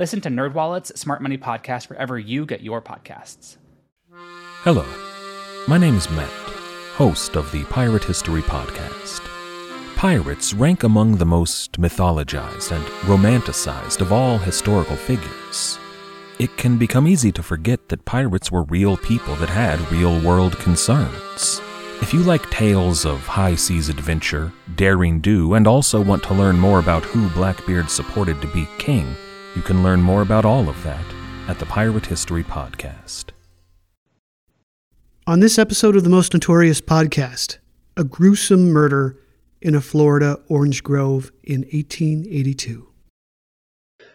Listen to NerdWallet's Smart Money Podcast wherever you get your podcasts. Hello, my name is Matt, host of the Pirate History Podcast. Pirates rank among the most mythologized and romanticized of all historical figures. It can become easy to forget that pirates were real people that had real world concerns. If you like tales of high seas adventure, daring do, and also want to learn more about who Blackbeard supported to be king, you can learn more about all of that at the Pirate History Podcast. On this episode of the Most Notorious Podcast, a gruesome murder in a Florida orange grove in 1882.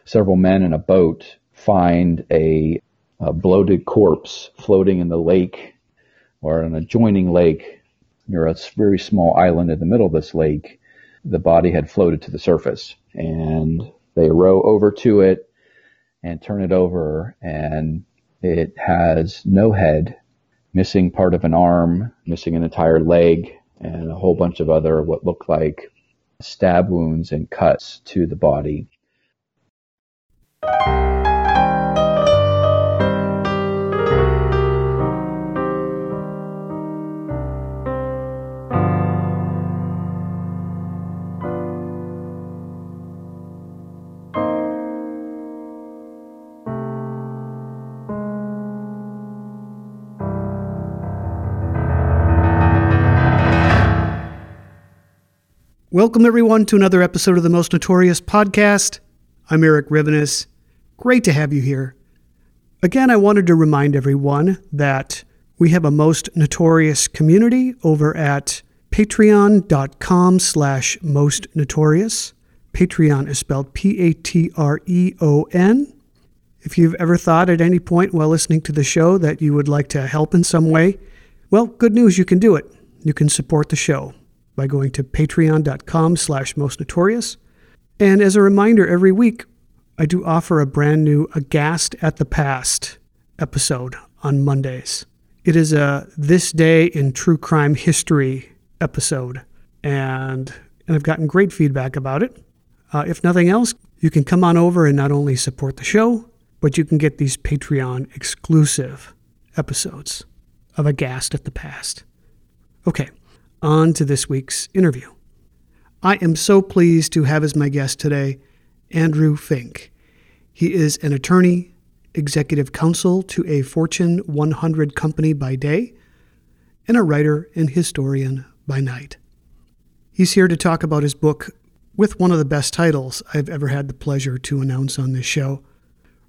Several men in a boat find a, a bloated corpse floating in the lake or an adjoining lake near a very small island in the middle of this lake. The body had floated to the surface and they row over to it and turn it over and it has no head, missing part of an arm, missing an entire leg, and a whole bunch of other what look like stab wounds and cuts to the body. Welcome, everyone, to another episode of the Most Notorious Podcast. I'm Erik Rivenes. Great to have you here. Again, I wanted to remind everyone that we have a Most Notorious community over at patreon.com slash most notorious. Patreon is spelled P-A-T-R-E-O-N. If you've ever thought at any point while listening to the show that you would like to help in some way, well, good news, you can do it. You can support the show by going to patreon.com slash most notorious. And as a reminder, every week I do offer a brand new Aghast at the Past episode on Mondays. It is a This Day in True Crime History episode, and, and I've gotten great feedback about it. Uh, if nothing else, you can come on over and not only support the show, but you can get these Patreon exclusive episodes of Aghast at the Past. Okay, on to this week's interview. I am so pleased to have as my guest today Andrew Fink. He is an attorney, executive counsel to a Fortune 100 company by day, and a writer and historian by night. He's here to talk about his book with one of the best titles I've ever had the pleasure to announce on this show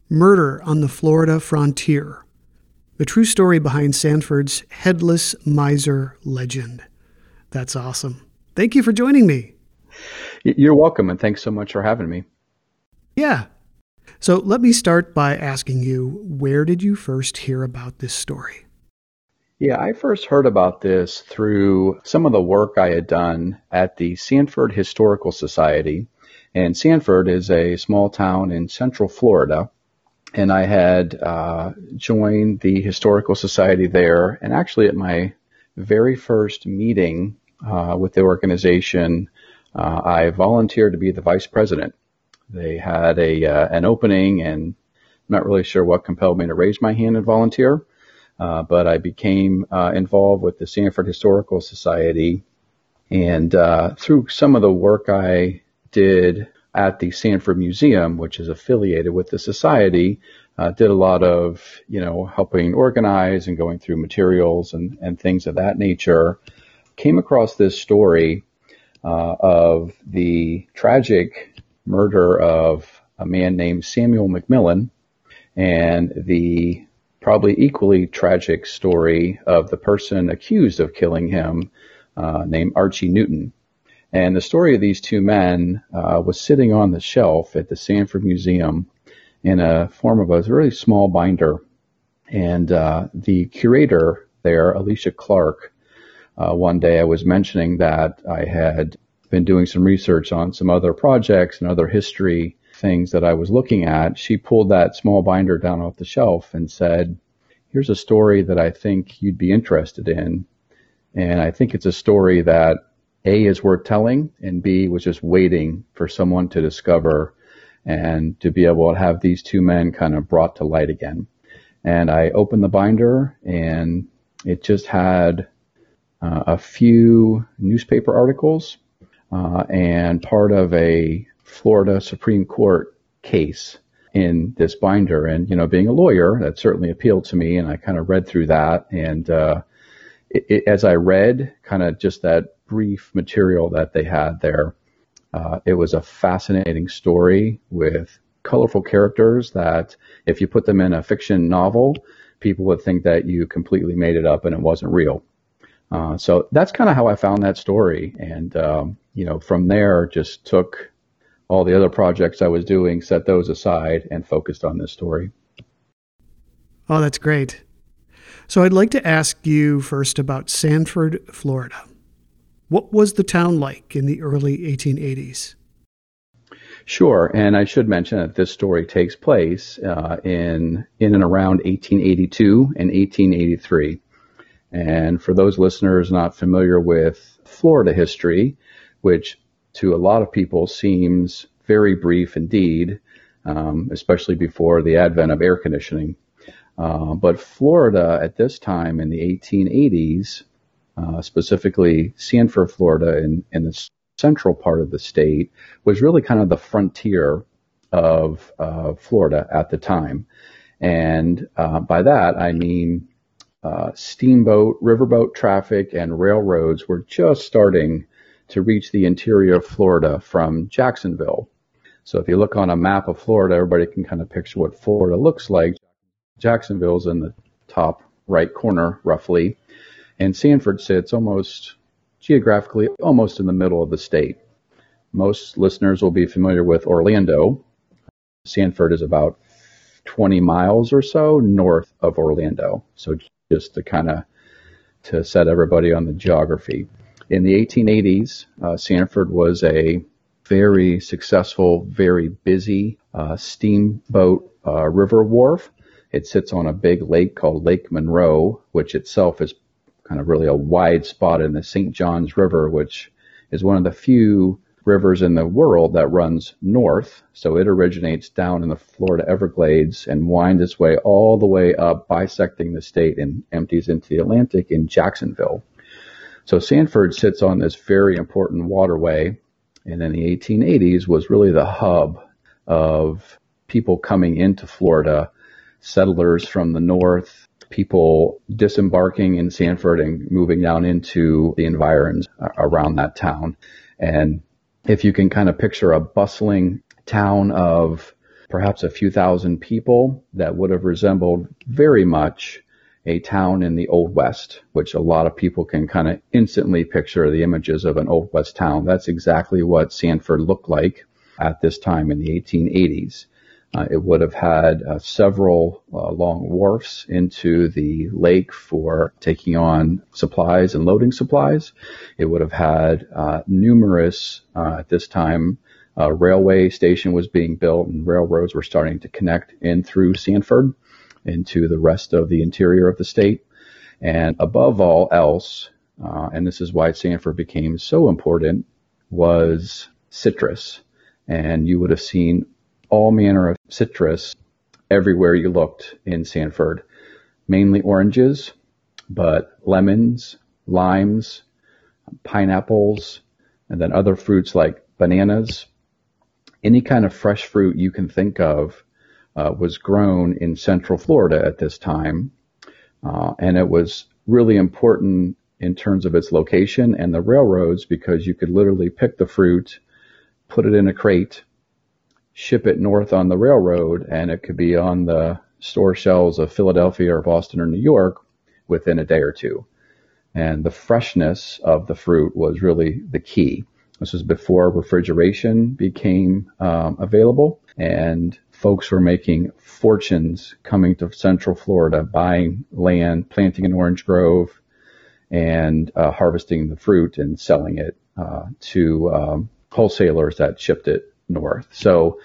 Murder on the Florida Frontier The True Story Behind Sanford's Headless Miser Legend. That's awesome. Thank you for joining me. You're welcome, and thanks so much for having me. Yeah. So let me start by asking you where did you first hear about this story? Yeah, I first heard about this through some of the work I had done at the Sanford Historical Society. And Sanford is a small town in central Florida. And I had uh, joined the Historical Society there. And actually, at my very first meeting uh, with the organization, uh, I volunteered to be the vice president. They had a uh, an opening, and I'm not really sure what compelled me to raise my hand and volunteer, uh, but I became uh, involved with the Sanford Historical Society, and uh, through some of the work I did at the Sanford Museum, which is affiliated with the society, uh, did a lot of, you know, helping organize and going through materials and, and things of that nature. Came across this story uh, of the tragic murder of a man named Samuel McMillan and the probably equally tragic story of the person accused of killing him uh, named Archie Newton. And the story of these two men uh, was sitting on the shelf at the Sanford Museum in a form of a really small binder. And uh, the curator there, Alicia Clark, uh, one day I was mentioning that I had been doing some research on some other projects and other history things that I was looking at. She pulled that small binder down off the shelf and said, Here's a story that I think you'd be interested in. And I think it's a story that A is worth telling and B was just waiting for someone to discover and to be able to have these two men kind of brought to light again. And I opened the binder and it just had uh, a few newspaper articles uh, and part of a Florida Supreme Court case in this binder. And, you know, being a lawyer, that certainly appealed to me. And I kind of read through that. And uh, it, it, as I read kind of just that brief material that they had there, uh, it was a fascinating story with colorful characters that if you put them in a fiction novel, people would think that you completely made it up and it wasn't real. Uh, so that's kind of how I found that story. And, um, you know, from there just took all the other projects I was doing, set those aside and focused on this story. Oh, that's great. So I'd like to ask you first about Sanford, Florida. What was the town like in the early 1880s? Sure, and I should mention that this story takes place uh, in in and around 1882 and 1883. And for those listeners not familiar with Florida history, which to a lot of people seems very brief indeed, um, especially before the advent of air conditioning. Uh, but Florida at this time in the 1880s, uh, specifically Sanford, Florida, in, in the central part of the state, was really kind of the frontier of uh, Florida at the time. And uh, by that, I mean uh, steamboat, riverboat traffic, and railroads were just starting to reach the interior of Florida from Jacksonville. So if you look on a map of Florida, everybody can kind of picture what Florida looks like. Jacksonville's in the top right corner, roughly, and Sanford sits almost geographically almost in the middle of the state. Most listeners will be familiar with Orlando. Sanford is about 20 miles or so north of Orlando. So just to kind of to set everybody on the geography. In the 1880s, uh, Sanford was a very successful, very busy uh, steamboat uh, river wharf. It sits on a big lake called Lake Monroe, which itself is kind of really a wide spot in the St. Johns River, which is one of the few rivers in the world that runs north. So it originates down in the Florida Everglades and winds its way all the way up, bisecting the state and empties into the Atlantic in Jacksonville. So Sanford sits on this very important waterway, and in the 1880s was really the hub of people coming into Florida, settlers from the north, people disembarking in Sanford and moving down into the environs around that town. And if you can kind of picture a bustling town of perhaps a few thousand people that would have resembled very much a town in the Old West, which a lot of people can kind of instantly picture the images of an Old West town. That's exactly what Sanford looked like at this time in the 1880s. Uh, it would have had uh, several uh, long wharfs into the lake for taking on supplies and loading supplies. It would have had uh, numerous, uh, at this time, a railway station was being built and railroads were starting to connect in through Sanford into the rest of the interior of the state. And above all else, uh, and this is why Sanford became so important, was citrus. And you would have seen all manner of citrus everywhere you looked in Sanford, mainly oranges, but lemons, limes, pineapples, and then other fruits like bananas. Any kind of fresh fruit you can think of uh, was grown in Central Florida at this time, uh, and it was really important in terms of its location and the railroads because you could literally pick the fruit, put it in a crate, ship it north on the railroad, and it could be on the store shelves of Philadelphia or Boston or New York within a day or two. And the freshness of the fruit was really the key. This was before refrigeration became um, available, and folks were making fortunes coming to Central Florida, buying land, planting an orange grove, and uh, harvesting the fruit and selling it uh, to um, wholesalers that shipped it north. So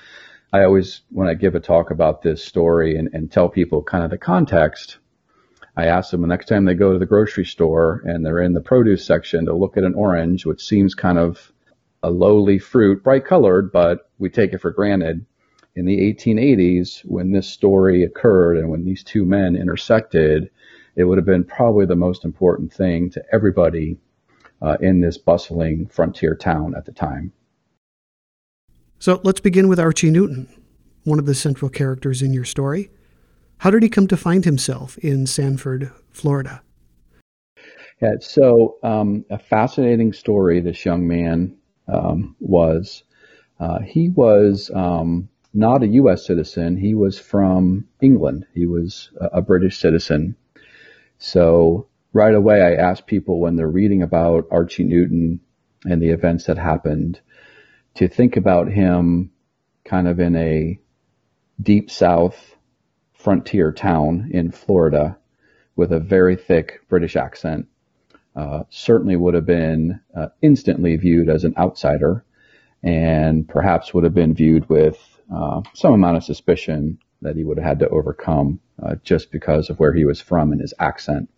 I always, when I give a talk about this story and, and tell people kind of the context, I ask them the next time they go to the grocery store and they're in the produce section to look at an orange, which seems kind of a lowly fruit, bright colored, but we take it for granted. In the 1880s, when this story occurred and when these two men intersected, it would have been probably the most important thing to everybody uh, in this bustling frontier town at the time. So let's begin with Archie Newton, one of the central characters in your story. How did he come to find himself in Sanford, Florida? Yeah, so um, a fascinating story this young man um, was. Uh, he was um, not a U.S. citizen. He was from England. He was a, a British citizen. So right away, I asked people when they're reading about Archie Newton and the events that happened to think about him kind of in a deep south frontier town in Florida with a very thick British accent. Uh, certainly would have been uh, instantly viewed as an outsider and perhaps would have been viewed with uh, some amount of suspicion that he would have had to overcome uh, just because of where he was from and his accent.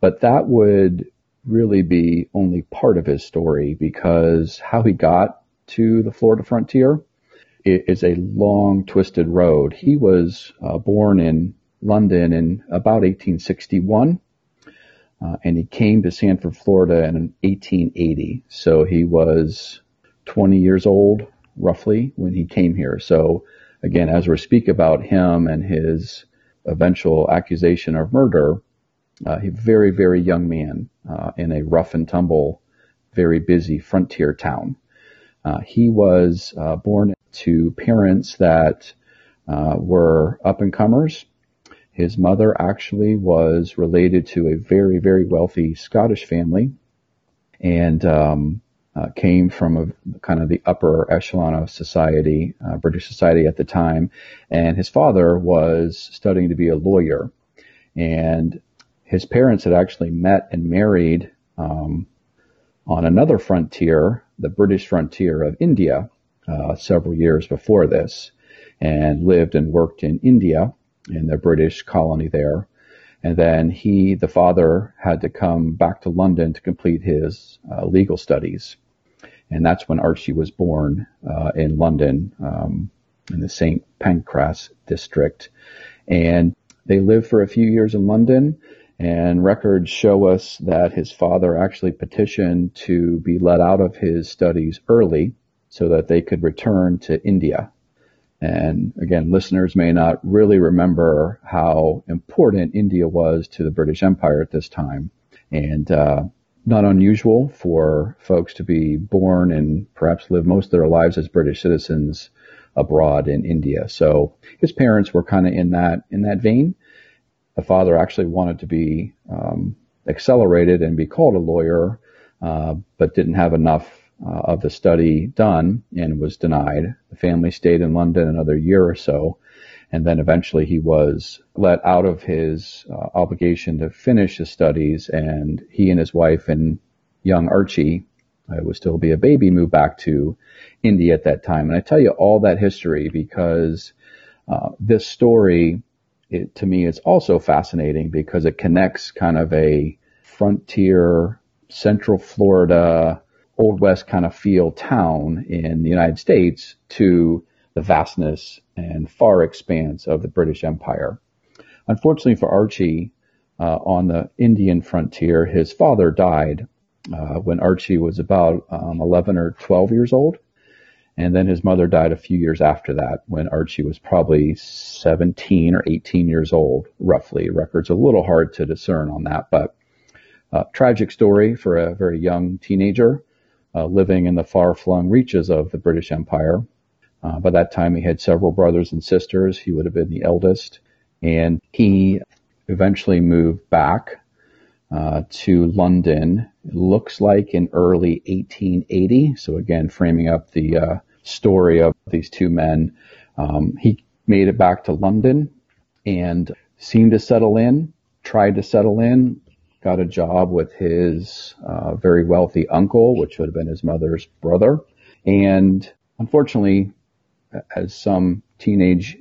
But that would really be only part of his story because how he got to the Florida frontier is a long, twisted road. He was uh, born in London in about 1861. Uh, and he came to Sanford, Florida in 1880. So he was 20 years old, roughly, when he came here. So again, as we speak about him and his eventual accusation of murder, uh, a very, very young man uh, in a rough and tumble, very busy frontier town. Uh, he was uh, born to parents that uh, were up and comers. His mother actually was related to a very, very wealthy Scottish family and um, uh, came from a kind of the upper echelon of society, uh, British society at the time. And his father was studying to be a lawyer. And his parents had actually met and married um, on another frontier, the British frontier of India, uh, several years before this, and lived and worked in India in the British colony there. And then he, the father, had to come back to London to complete his uh, legal studies. And that's when Archie was born uh, in London, um, in the St. Pancras district. And they lived for a few years in London and records show us that his father actually petitioned to be let out of his studies early so that they could return to India. And again, listeners may not really remember how important India was to the British Empire at this time. And uh, not unusual for folks to be born and perhaps live most of their lives as British citizens abroad in India. So his parents were kind of in that in that vein the father actually wanted to be um, accelerated and be called a lawyer, uh, but didn't have enough uh, of the study done and was denied. The family stayed in London another year or so, and then eventually he was let out of his uh, obligation to finish his studies, and he and his wife and young Archie, uh, was still be a baby, moved back to India at that time. And I tell you all that history because uh, this story it, to me, it's also fascinating because it connects kind of a frontier, central Florida, Old West kind of feel town in the United States to the vastness and far expanse of the British Empire. Unfortunately for Archie, uh, on the Indian frontier, his father died uh, when Archie was about um, 11 or 12 years old. And then his mother died a few years after that when Archie was probably 17 or 18 years old, roughly. Record's a little hard to discern on that, but uh, tragic story for a very young teenager uh, living in the far flung reaches of the British Empire. Uh, by that time, he had several brothers and sisters. He would have been the eldest. And he eventually moved back uh, to London. It looks like in early 1880. So again, framing up the uh, story of these two men Um, he made it back to London and seemed to settle in, tried to settle in, got a job with his uh, very wealthy uncle, which would have been his mother's brother. And unfortunately, as some teenage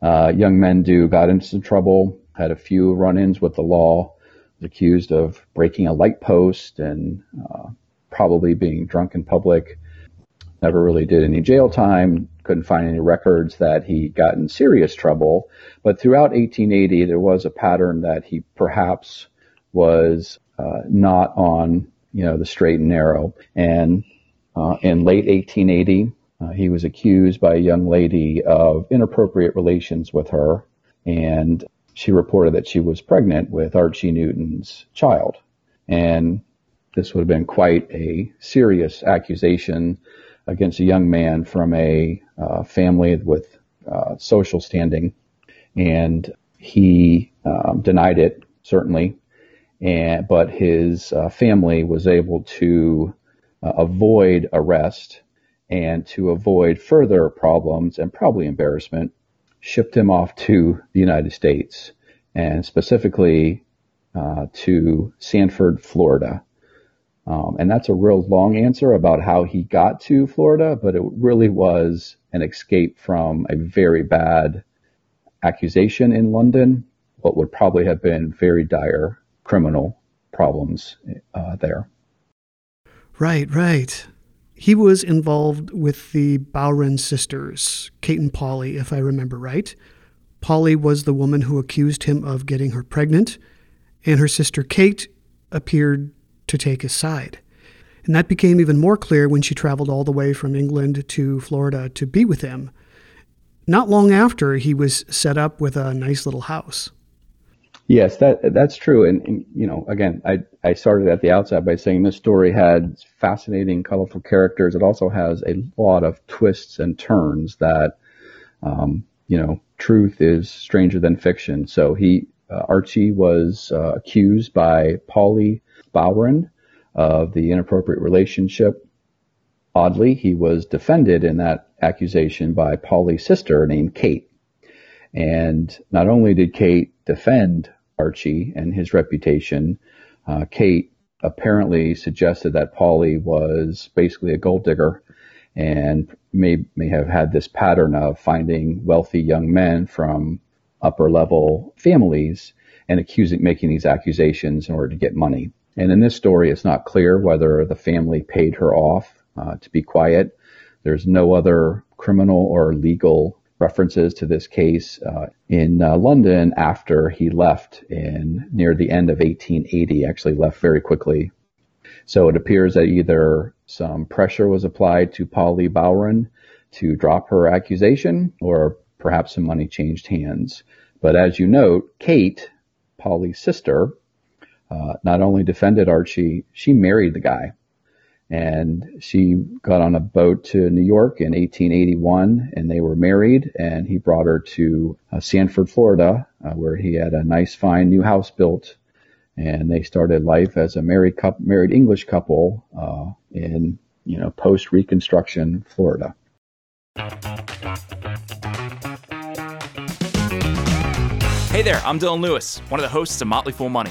uh, young men do, got into some trouble, had a few run ins with the law, was accused of breaking a light post and uh, probably being drunk in public. Never really did any jail time, couldn't find any records that he got in serious trouble. But throughout 1880, there was a pattern that he perhaps was uh, not on, you know, the straight and narrow. And uh, in late 1880, uh, he was accused by a young lady of inappropriate relations with her, and she reported that she was pregnant with Archie Newton's child. And this would have been quite a serious accusation against a young man from a uh, family with uh, social standing. And he um, denied it, certainly, and, but his uh, family was able to uh, avoid arrest and to avoid further problems and probably embarrassment, shipped him off to the United States and specifically uh, to Sanford, Florida. Um, and that's a real long answer about how he got to Florida, but it really was an escape from a very bad accusation in London, what would probably have been very dire criminal problems uh, there. Right, right. He was involved with the Bowron sisters, Kate and Polly, if I remember right. Polly was the woman who accused him of getting her pregnant, and her sister Kate appeared to take his side. And that became even more clear when she traveled all the way from England to Florida to be with him. Not long after, he was set up with a nice little house. Yes, that that's true. And, and, you know, again, I I started at the outset by saying this story had fascinating, colorful characters. It also has a lot of twists and turns that, um, you know, truth is stranger than fiction. So he uh, Archie was uh, accused by Polly Bowron of the inappropriate relationship. Oddly, he was defended in that accusation by Polly's sister named Kate. And not only did Kate defend Archie and his reputation, uh, Kate apparently suggested that Polly was basically a gold digger and may may have had this pattern of finding wealthy young men from upper level families and accusing making these accusations in order to get money. And in this story, it's not clear whether the family paid her off uh, to be quiet. There's no other criminal or legal references to this case uh, in uh, London after he left in near the end of 1880. Actually, left very quickly. So it appears that either some pressure was applied to Polly Bowron to drop her accusation, or perhaps some money changed hands. But as you note, Kate, Polly's sister, uh, not only defended Archie, she married the guy. And she got on a boat to New York in 1881 and they were married and he brought her to uh, Sanford, Florida, uh, where he had a nice, fine new house built. And they started life as a married couple, married English couple, uh, in, you know, post Reconstruction Florida. Hey there, I'm Dylan Lewis, one of the hosts of Motley Fool Money.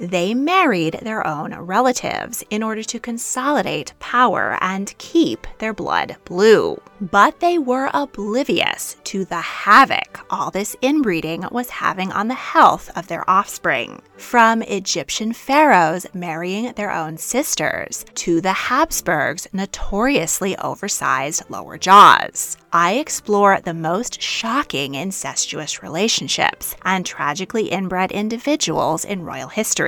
They married their own relatives in order to consolidate power and keep their blood blue. But they were oblivious to the havoc all this inbreeding was having on the health of their offspring. From Egyptian pharaohs marrying their own sisters to the Habsburgs' notoriously oversized lower jaws. I explore the most shocking incestuous relationships and tragically inbred individuals in royal history.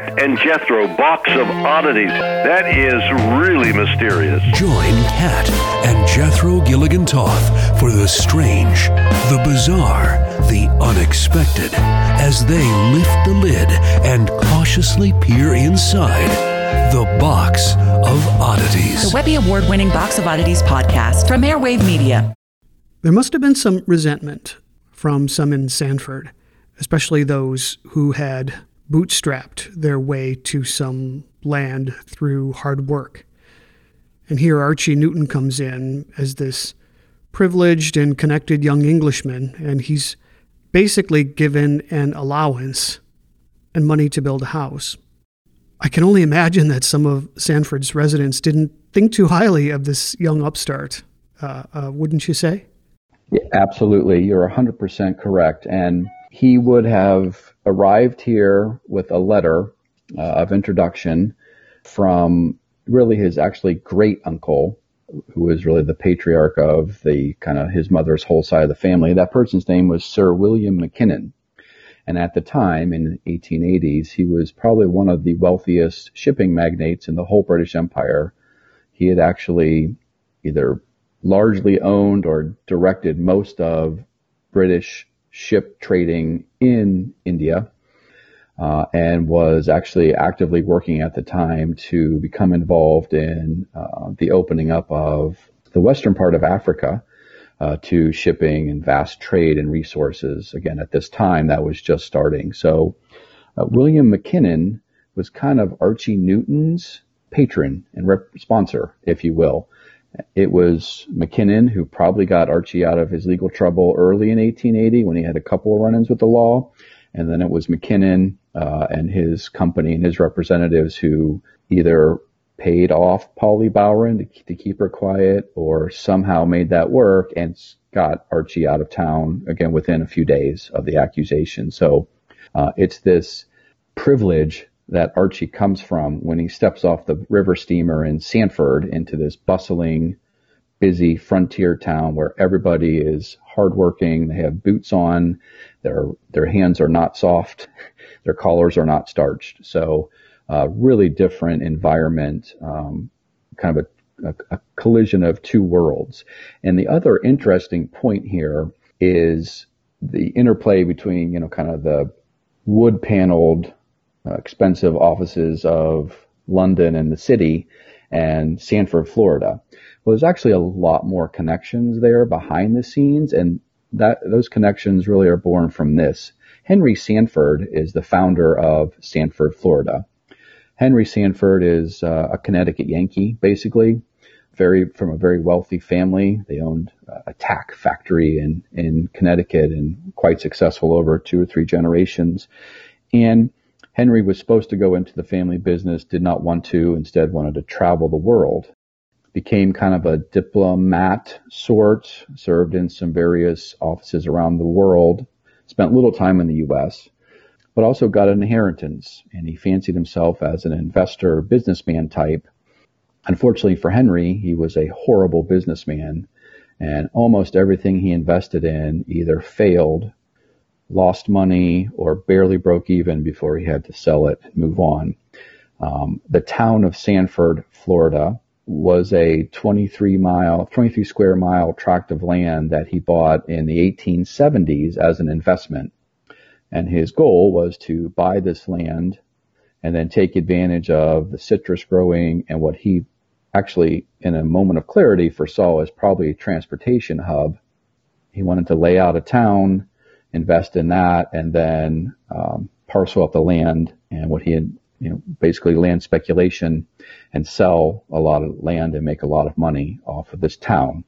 Kat and Jethro, box of oddities. That is really mysterious. Join Kat and Jethro Gilligan Toth for the strange, the bizarre, the unexpected as they lift the lid and cautiously peer inside the box of oddities. The Webby Award winning Box of Oddities podcast from Airwave Media. There must have been some resentment from some in Sanford, especially those who had bootstrapped their way to some land through hard work. And here Archie Newton comes in as this privileged and connected young Englishman, and he's basically given an allowance and money to build a house. I can only imagine that some of Sanford's residents didn't think too highly of this young upstart, uh, uh, wouldn't you say? Yeah, absolutely. You're 100% correct. And he would have arrived here with a letter uh, of introduction from really his actually great uncle, who was really the patriarch of the kind of his mother's whole side of the family. That person's name was Sir William Mackinnon. And at the time, in the 1880s, he was probably one of the wealthiest shipping magnates in the whole British Empire. He had actually either largely owned or directed most of British ship trading in India uh, and was actually actively working at the time to become involved in uh, the opening up of the western part of Africa uh, to shipping and vast trade and resources. Again, at this time, that was just starting. So uh, William Mackinnon was kind of Archie Newton's patron and rep- sponsor, if you will. It was Mackinnon who probably got Archie out of his legal trouble early in 1880 when he had a couple of run-ins with the law. And then it was Mackinnon uh, and his company and his representatives who either paid off Polly Bowron to, to keep her quiet or somehow made that work and got Archie out of town again within a few days of the accusation. So uh, it's this privilege that Archie comes from when he steps off the river steamer in Sanford into this bustling, busy frontier town where everybody is hardworking. They have boots on. Their their hands are not soft. Their collars are not starched. So, uh, really different environment. Um, kind of a, a, a collision of two worlds. And the other interesting point here is the interplay between you know kind of the wood paneled uh, expensive offices of London and the city and Sanford, Florida. Well, there's actually a lot more connections there behind the scenes, and that those connections really are born from this. Henry Sanford is the founder of Sanford, Florida. Henry Sanford is uh, a Connecticut Yankee, basically, very from a very wealthy family. They owned a tack factory in in Connecticut and quite successful over two or three generations. And Henry was supposed to go into the family business, did not want to, instead wanted to travel the world. Became kind of a diplomat sort, served in some various offices around the world, spent little time in the U.S., but also got an inheritance, and he fancied himself as an investor, businessman type. Unfortunately for Henry, he was a horrible businessman, and almost everything he invested in either failed lost money or barely broke even before he had to sell it and move on. Um, the town of Sanford, Florida, was a 23 mile, 23 square mile tract of land that he bought in the 1870s as an investment. And his goal was to buy this land and then take advantage of the citrus growing and what he actually, in a moment of clarity, foresaw as probably a transportation hub. He wanted to lay out a town, invest in that, and then um, parcel up the land and what he had, you know, basically land speculation and sell a lot of land and make a lot of money off of this town.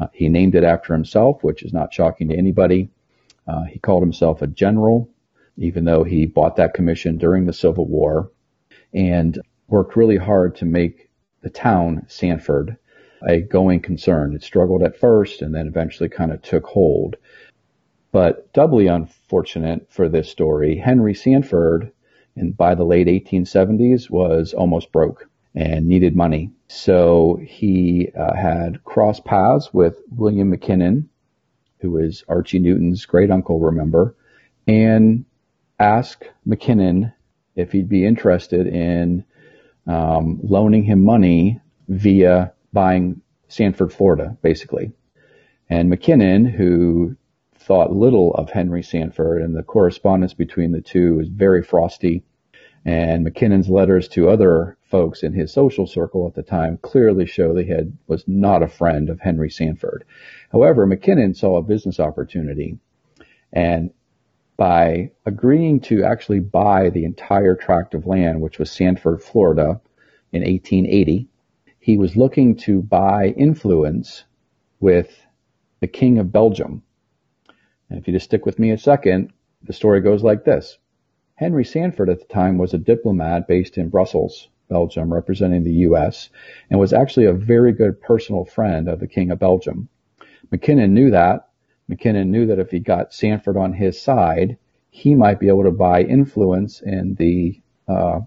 Uh, he named it after himself, which is not shocking to anybody. Uh, he called himself a general, even though he bought that commission during the Civil War and worked really hard to make the town Sanford a going concern. It struggled at first and then eventually kind of took hold. But doubly unfortunate for this story, Henry Sanford, and by the late 1870s, was almost broke and needed money. So he uh, had crossed paths with William Mackinnon, who was Archie Newton's great uncle, remember, and asked Mackinnon if he'd be interested in um, loaning him money via buying Sanford, Florida, basically. And Mackinnon, who thought little of Henry Sanford, and the correspondence between the two was very frosty. And Mackinnon's letters to other folks in his social circle at the time clearly show that he had, was not a friend of Henry Sanford. However, Mackinnon saw a business opportunity and by agreeing to actually buy the entire tract of land, which was Sanford, Florida in 1880, he was looking to buy influence with the King of Belgium. And if you just stick with me a second, the story goes like this. Henry Sanford at the time was a diplomat based in Brussels, Belgium, representing the U.S., and was actually a very good personal friend of the King of Belgium. Mackinnon knew that. Mackinnon knew that if he got Sanford on his side, he might be able to buy influence in the uh,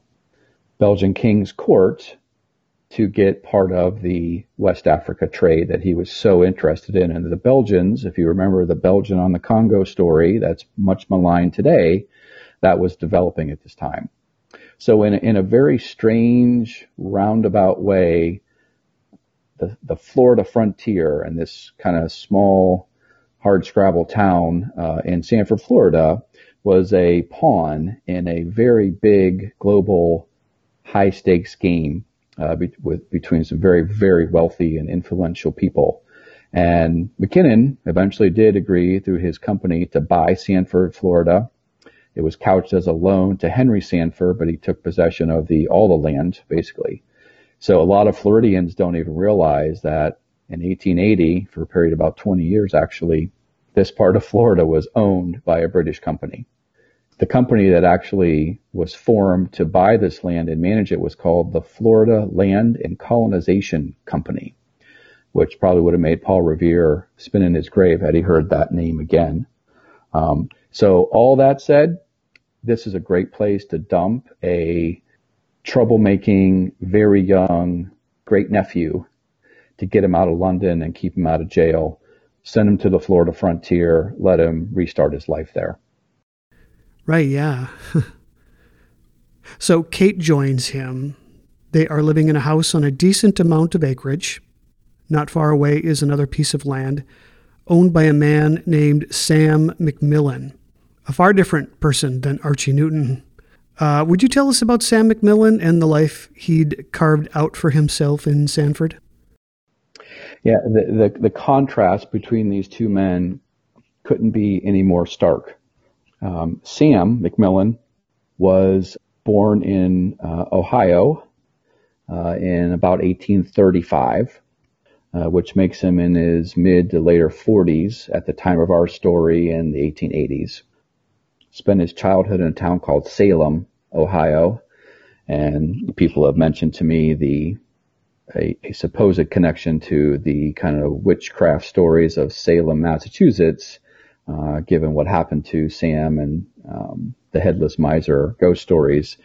Belgian king's court to get part of the West Africa trade that he was so interested in. And the Belgians, if you remember the Belgian on the Congo story, that's much maligned today, that was developing at this time. So in in a very strange, roundabout way, the, the Florida frontier and this kind of small, hard scrabble town uh, in Sanford, Florida, was a pawn in a very big global high stakes game uh, be, with, between some very, very wealthy and influential people. And Mackinnon eventually did agree through his company to buy Sanford, Florida, it was couched as a loan to Henry Sanford, but he took possession of the all the land basically. So a lot of Floridians don't even realize that in 1880, for a period of about 20 years actually, this part of Florida was owned by a British company. The company that actually was formed to buy this land and manage it was called the Florida Land and Colonization Company, which probably would have made Paul Revere spin in his grave had he heard that name again. Um, so all that said, this is a great place to dump a troublemaking, very young great nephew to get him out of London and keep him out of jail. Send him to the Florida frontier, let him restart his life there. Right, yeah. so Kate joins him. They are living in a house on a decent amount of acreage. Not far away is another piece of land owned by a man named Sam McMillan a far different person than Archie Newton. Uh, would you tell us about Sam McMillan and the life he'd carved out for himself in Sanford? Yeah, the, the, the contrast between these two men couldn't be any more stark. Um, Sam McMillan was born in uh, Ohio uh, in about 1835, uh, which makes him in his mid to later 40s at the time of our story in the 1880s spent his childhood in a town called Salem, Ohio, and people have mentioned to me the a, a, supposed connection to the kind of witchcraft stories of Salem, Massachusetts, uh, given what happened to Sam and um, the headless miser ghost stories,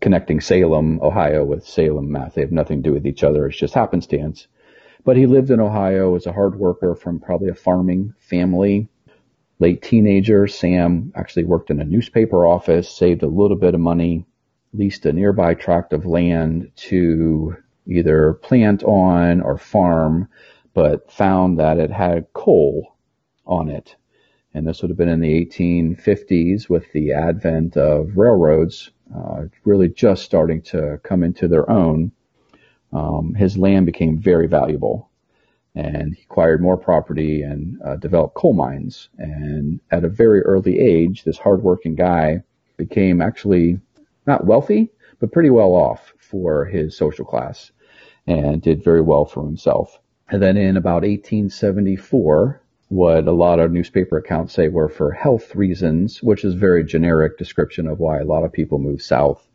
connecting Salem, Ohio with Salem, Mass. They have nothing to do with each other. It's just happenstance. But he lived in Ohio as a hard worker from probably a farming family late teenager, Sam actually worked in a newspaper office, saved a little bit of money, leased a nearby tract of land to either plant on or farm, but found that it had coal on it. And this would have been in the 1850s with the advent of railroads, uh, really just starting to come into their own. Um, his land became very valuable and he acquired more property and uh, developed coal mines. And at a very early age, this hardworking guy became actually not wealthy, but pretty well off for his social class and did very well for himself. And then in about 1874, what a lot of newspaper accounts say were for health reasons, which is a very generic description of why a lot of people move south.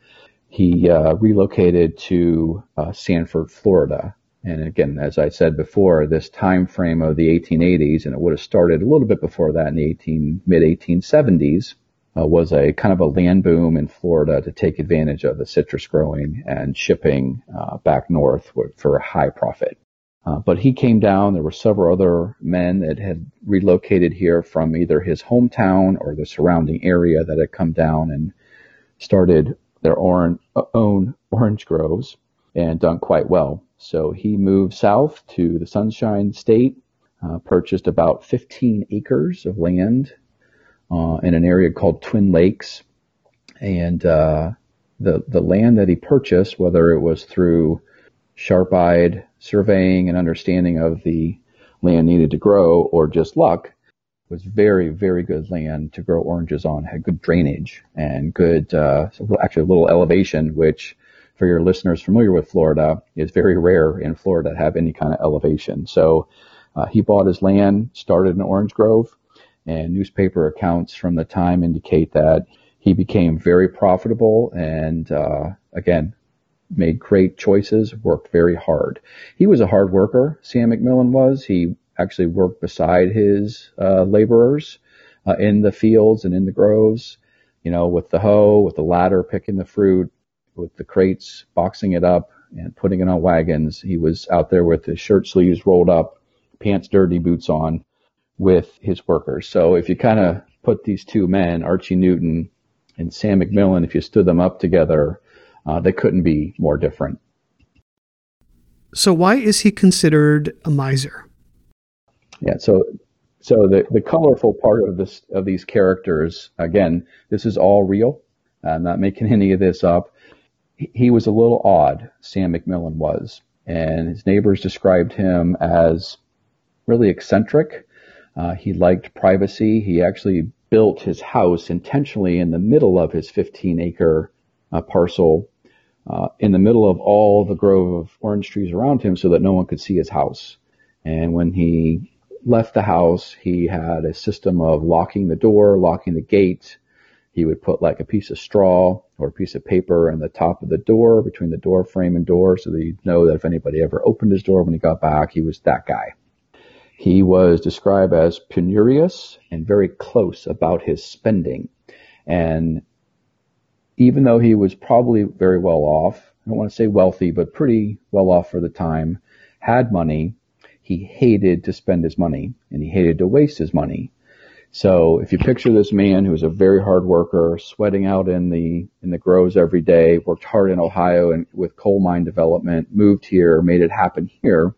He uh, relocated to uh, Sanford, Florida. And again, as I said before, this time frame of the 1880s, and it would have started a little bit before that in the 18, mid 1870s, uh, was a kind of a land boom in Florida to take advantage of the citrus growing and shipping uh, back north for a high profit. Uh, but he came down. There were several other men that had relocated here from either his hometown or the surrounding area that had come down and started their uh, own orange groves and done quite well. So he moved south to the Sunshine State, uh, purchased about 15 acres of land uh, in an area called Twin Lakes, and uh, the the land that he purchased, whether it was through sharp-eyed surveying and understanding of the land needed to grow or just luck was very, very good land to grow oranges on, had good drainage and good, uh, actually a little elevation, which for your listeners familiar with Florida is very rare in Florida to have any kind of elevation. So, uh, he bought his land, started an orange grove, and newspaper accounts from the time indicate that he became very profitable and, uh, again, made great choices, worked very hard. He was a hard worker, Sam McMillan was. He actually worked beside his uh, laborers uh, in the fields and in the groves, you know, with the hoe, with the ladder, picking the fruit, with the crates, boxing it up and putting it on wagons. He was out there with his shirt sleeves rolled up, pants dirty, boots on with his workers. So if you kind of put these two men, Archie Newton and Sam McMillan, if you stood them up together, uh, they couldn't be more different. So why is he considered a miser? Yeah, so so the, the colorful part of this of these characters, again, this is all real. I'm not making any of this up. He, he was a little odd, Sam McMillan was, and his neighbors described him as really eccentric. Uh, he liked privacy. He actually built his house intentionally in the middle of his 15 acre uh, parcel uh, in the middle of all the grove of orange trees around him so that no one could see his house. And when he left the house, he had a system of locking the door, locking the gate. He would put like a piece of straw or a piece of paper on the top of the door between the door frame and door so that he'd know that if anybody ever opened his door when he got back, he was that guy. He was described as penurious and very close about his spending. And even though he was probably very well off, I don't want to say wealthy, but pretty well off for the time, had money, he hated to spend his money and he hated to waste his money. So if you picture this man who was a very hard worker, sweating out in the in the groves every day, worked hard in Ohio and with coal mine development, moved here, made it happen here,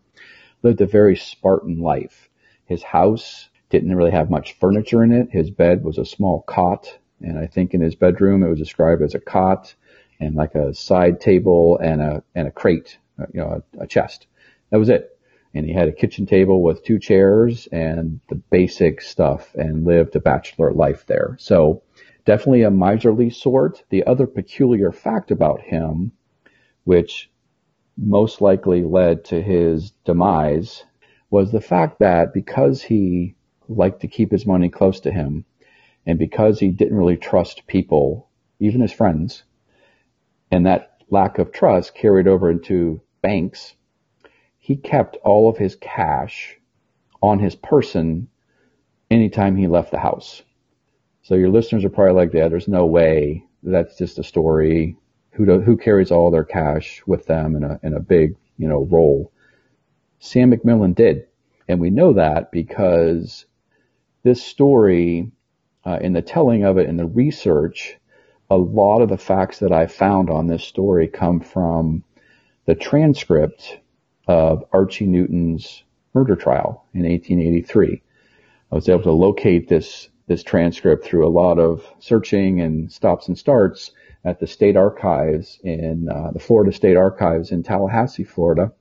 lived a very Spartan life. His house didn't really have much furniture in it. His bed was a small cot and I think in his bedroom it was described as a cot and like a side table and a and a crate, you know, a, a chest. That was it. And he had a kitchen table with two chairs and the basic stuff and lived a bachelor life there. So definitely a miserly sort. The other peculiar fact about him, which most likely led to his demise, was the fact that because he liked to keep his money close to him, and because he didn't really trust people, even his friends, and that lack of trust carried over into banks, he kept all of his cash on his person anytime he left the house. So your listeners are probably like, yeah, there's no way that's just a story. Who do, who carries all their cash with them in a in a big you know roll? Sam McMillan did, and we know that because this story uh, in the telling of it and the research, a lot of the facts that I found on this story come from the transcript of Archie Newton's murder trial in 1883. I was able to locate this this transcript through a lot of searching and stops and starts at the state archives in uh, the Florida State Archives in Tallahassee, Florida,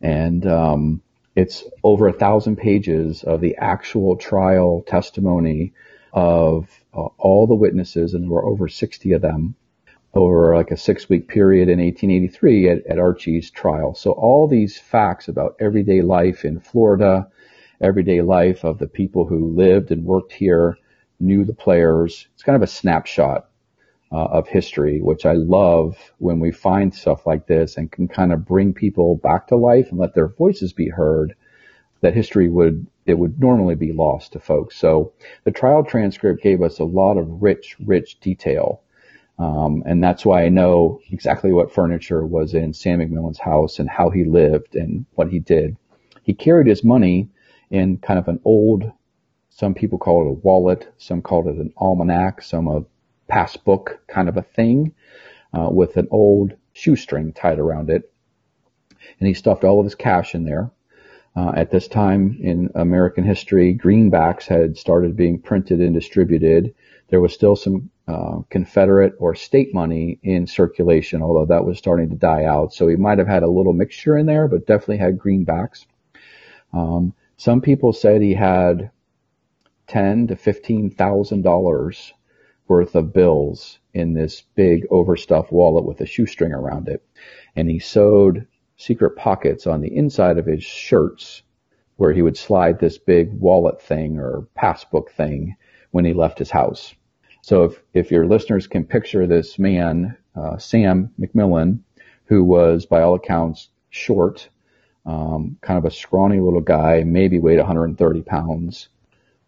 and um, it's over a thousand pages of the actual trial testimony of uh, all the witnesses, and there were over 60 of them over like a six week period in 1883 at, at Archie's trial. So all these facts about everyday life in Florida, everyday life of the people who lived and worked here, knew the players. It's kind of a snapshot uh, of history, which I love when we find stuff like this and can kind of bring people back to life and let their voices be heard. That history would it would normally be lost to folks. So the trial transcript gave us a lot of rich, rich detail um, and that's why I know exactly what furniture was in Sam McMillan's house and how he lived and what he did. He carried his money in kind of an old, some people call it a wallet, some called it an almanac, some a passbook kind of a thing, uh, with an old shoestring tied around it. And he stuffed all of his cash in there. Uh, at this time in American history, greenbacks had started being printed and distributed. There was still some uh, Confederate or state money in circulation, although that was starting to die out. So he might have had a little mixture in there, but definitely had greenbacks. Um, some people said he had ten to fifteen thousand dollars worth of bills in this big overstuffed wallet with a shoestring around it, and he sewed secret pockets on the inside of his shirts where he would slide this big wallet thing or passbook thing when he left his house. So if, if your listeners can picture this man, uh, Sam McMillan, who was by all accounts short, um, kind of a scrawny little guy, maybe weighed 130 pounds,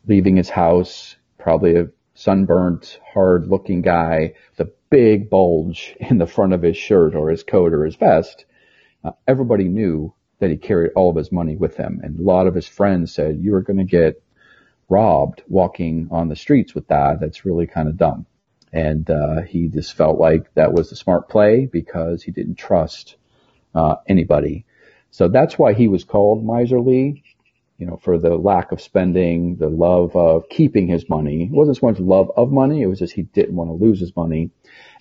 leaving his house, probably a sunburnt, hard looking guy, the big bulge in the front of his shirt or his coat or his vest. Uh, everybody knew that he carried all of his money with him. And a lot of his friends said, you are going to get robbed walking on the streets with that. That's really kind of dumb. And uh, he just felt like that was the smart play because he didn't trust uh, anybody. So that's why he was called miserly, you know, for the lack of spending, the love of keeping his money. It wasn't so much love of money, it was just he didn't want to lose his money.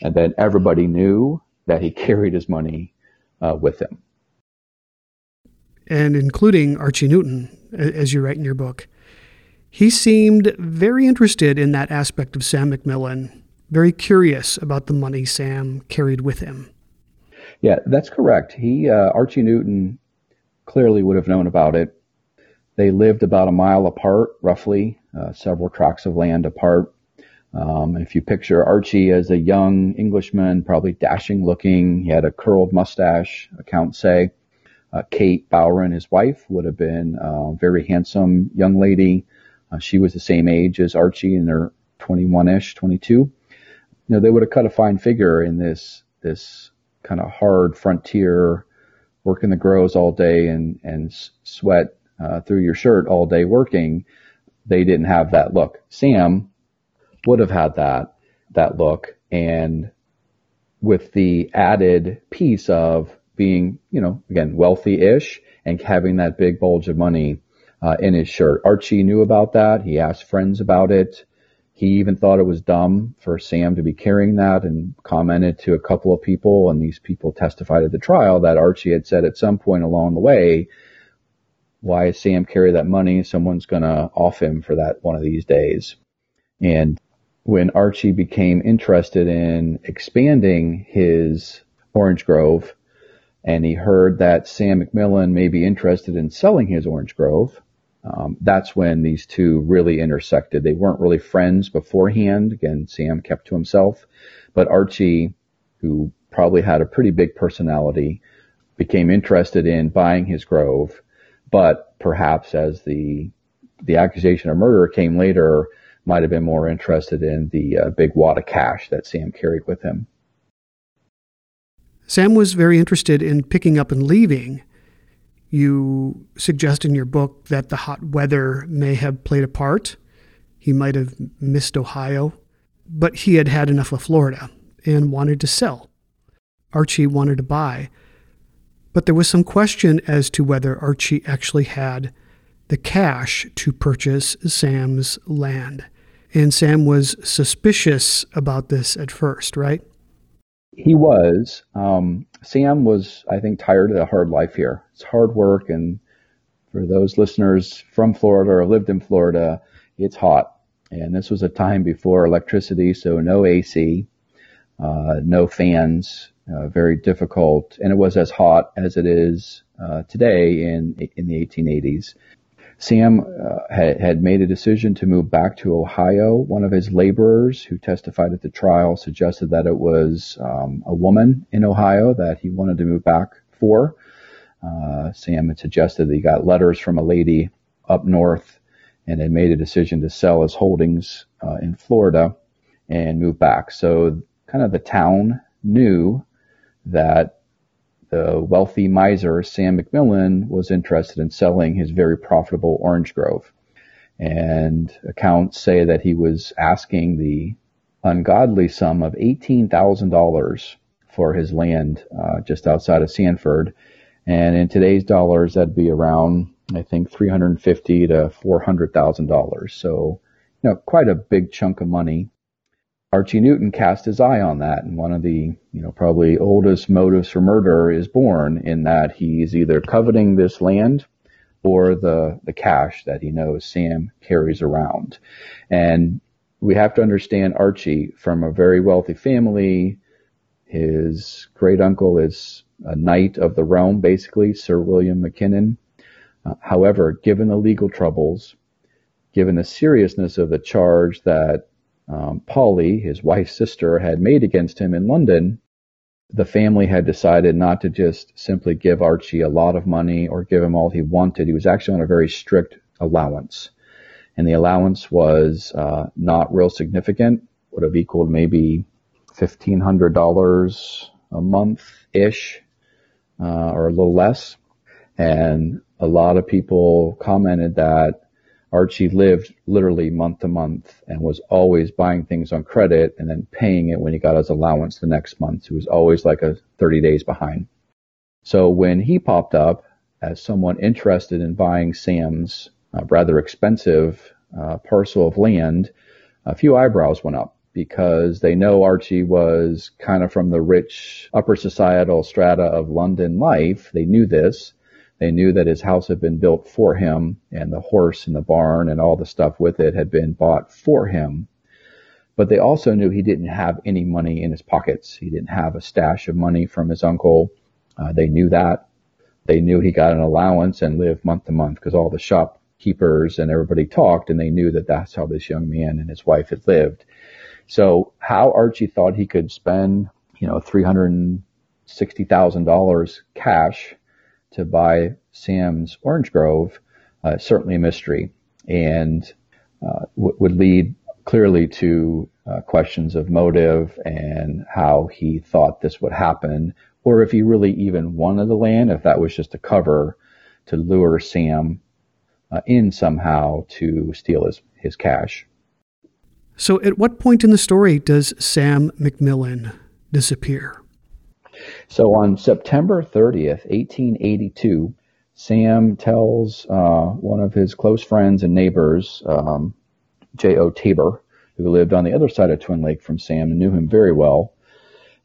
And then everybody knew that he carried his money uh, with him. And including Archie Newton, as you write in your book. He seemed very interested in that aspect of Sam McMillan, very curious about the money Sam carried with him. Yeah, that's correct. He, uh, Archie Newton, clearly would have known about it. They lived about a mile apart, roughly, uh, several tracts of land apart. Um, if you picture Archie as a young Englishman, probably dashing looking, he had a curled mustache, accounts say. Uh, Kate Bowron, his wife, would have been a very handsome young lady. Uh, she was the same age as Archie in their 21ish, 22. You know, they would have cut a fine figure in this, this kind of hard frontier, working the grows all day and, and sweat uh, through your shirt all day working. They didn't have that look. Sam would have had that, that look. And with the added piece of being, you know, again, wealthy-ish and having that big bulge of money uh, in his shirt. Archie knew about that. He asked friends about it. He even thought it was dumb for Sam to be carrying that and commented to a couple of people, and these people testified at the trial that Archie had said at some point along the way, why is Sam carry that money? Someone's going to off him for that one of these days. And when Archie became interested in expanding his Orange Grove, and he heard that Sam McMillan may be interested in selling his Orange Grove, um, that's when these two really intersected. They weren't really friends beforehand. Again, Sam kept to himself, but Archie, who probably had a pretty big personality, became interested in buying his grove, but perhaps as the the accusation of murder came later, might have been more interested in the uh, big wad of cash that Sam carried with him. Sam was very interested in picking up and leaving you suggest in your book that the hot weather may have played a part. He might have missed Ohio, but he had had enough of Florida and wanted to sell. Archie wanted to buy. But there was some question as to whether Archie actually had the cash to purchase Sam's land. And Sam was suspicious about this at first, right? He was. Um, Sam was, I think, tired of the hard life here. It's hard work, and for those listeners from Florida or lived in Florida, it's hot. And this was a time before electricity, so no AC, uh, no fans, uh, very difficult. And it was as hot as it is uh, today in in the 1880s. Sam uh, had, had made a decision to move back to Ohio. One of his laborers who testified at the trial suggested that it was um, a woman in Ohio that he wanted to move back for. Uh, Sam had suggested that he got letters from a lady up north and had made a decision to sell his holdings uh, in Florida and move back. So, kind of the town knew that the wealthy miser Sam McMillan was interested in selling his very profitable orange grove. And accounts say that he was asking the ungodly sum of $18,000 for his land uh, just outside of Sanford. And in today's dollars, that'd be around, I think, $350 to $400,000. So, you know, quite a big chunk of money. Archie Newton cast his eye on that, and one of the, you know, probably oldest motives for murder is born in that he's either coveting this land or the the cash that he knows Sam carries around. And we have to understand Archie from a very wealthy family. His great uncle is a knight of the realm, basically, Sir William Mackinnon. Uh, however, given the legal troubles, given the seriousness of the charge that um, Polly, his wife's sister, had made against him in London, the family had decided not to just simply give Archie a lot of money or give him all he wanted. He was actually on a very strict allowance. And the allowance was uh, not real significant, would have equaled maybe $1,500 a month ish, uh, or a little less. And a lot of people commented that Archie lived literally month to month and was always buying things on credit and then paying it when he got his allowance the next month. He was always like a 30 days behind. So when he popped up as someone interested in buying Sam's uh, rather expensive uh, parcel of land, a few eyebrows went up because they know Archie was kind of from the rich upper societal strata of London life. They knew this. They knew that his house had been built for him and the horse and the barn and all the stuff with it had been bought for him. But they also knew he didn't have any money in his pockets. He didn't have a stash of money from his uncle. Uh, they knew that. They knew he got an allowance and lived month to month because all the shopkeepers and everybody talked and they knew that that's how this young man and his wife had lived. So how Archie thought he could spend, you know, $360,000 cash to buy Sam's Orange Grove, uh, certainly a mystery, and uh, w- would lead clearly to uh, questions of motive and how he thought this would happen, or if he really even wanted the land, if that was just a cover to lure Sam uh, in somehow to steal his, his cash. So, at what point in the story does Sam McMillan disappear? So on September 30th, 1882, Sam tells uh, one of his close friends and neighbors, um, J.O. Tabor, who lived on the other side of Twin Lake from Sam and knew him very well,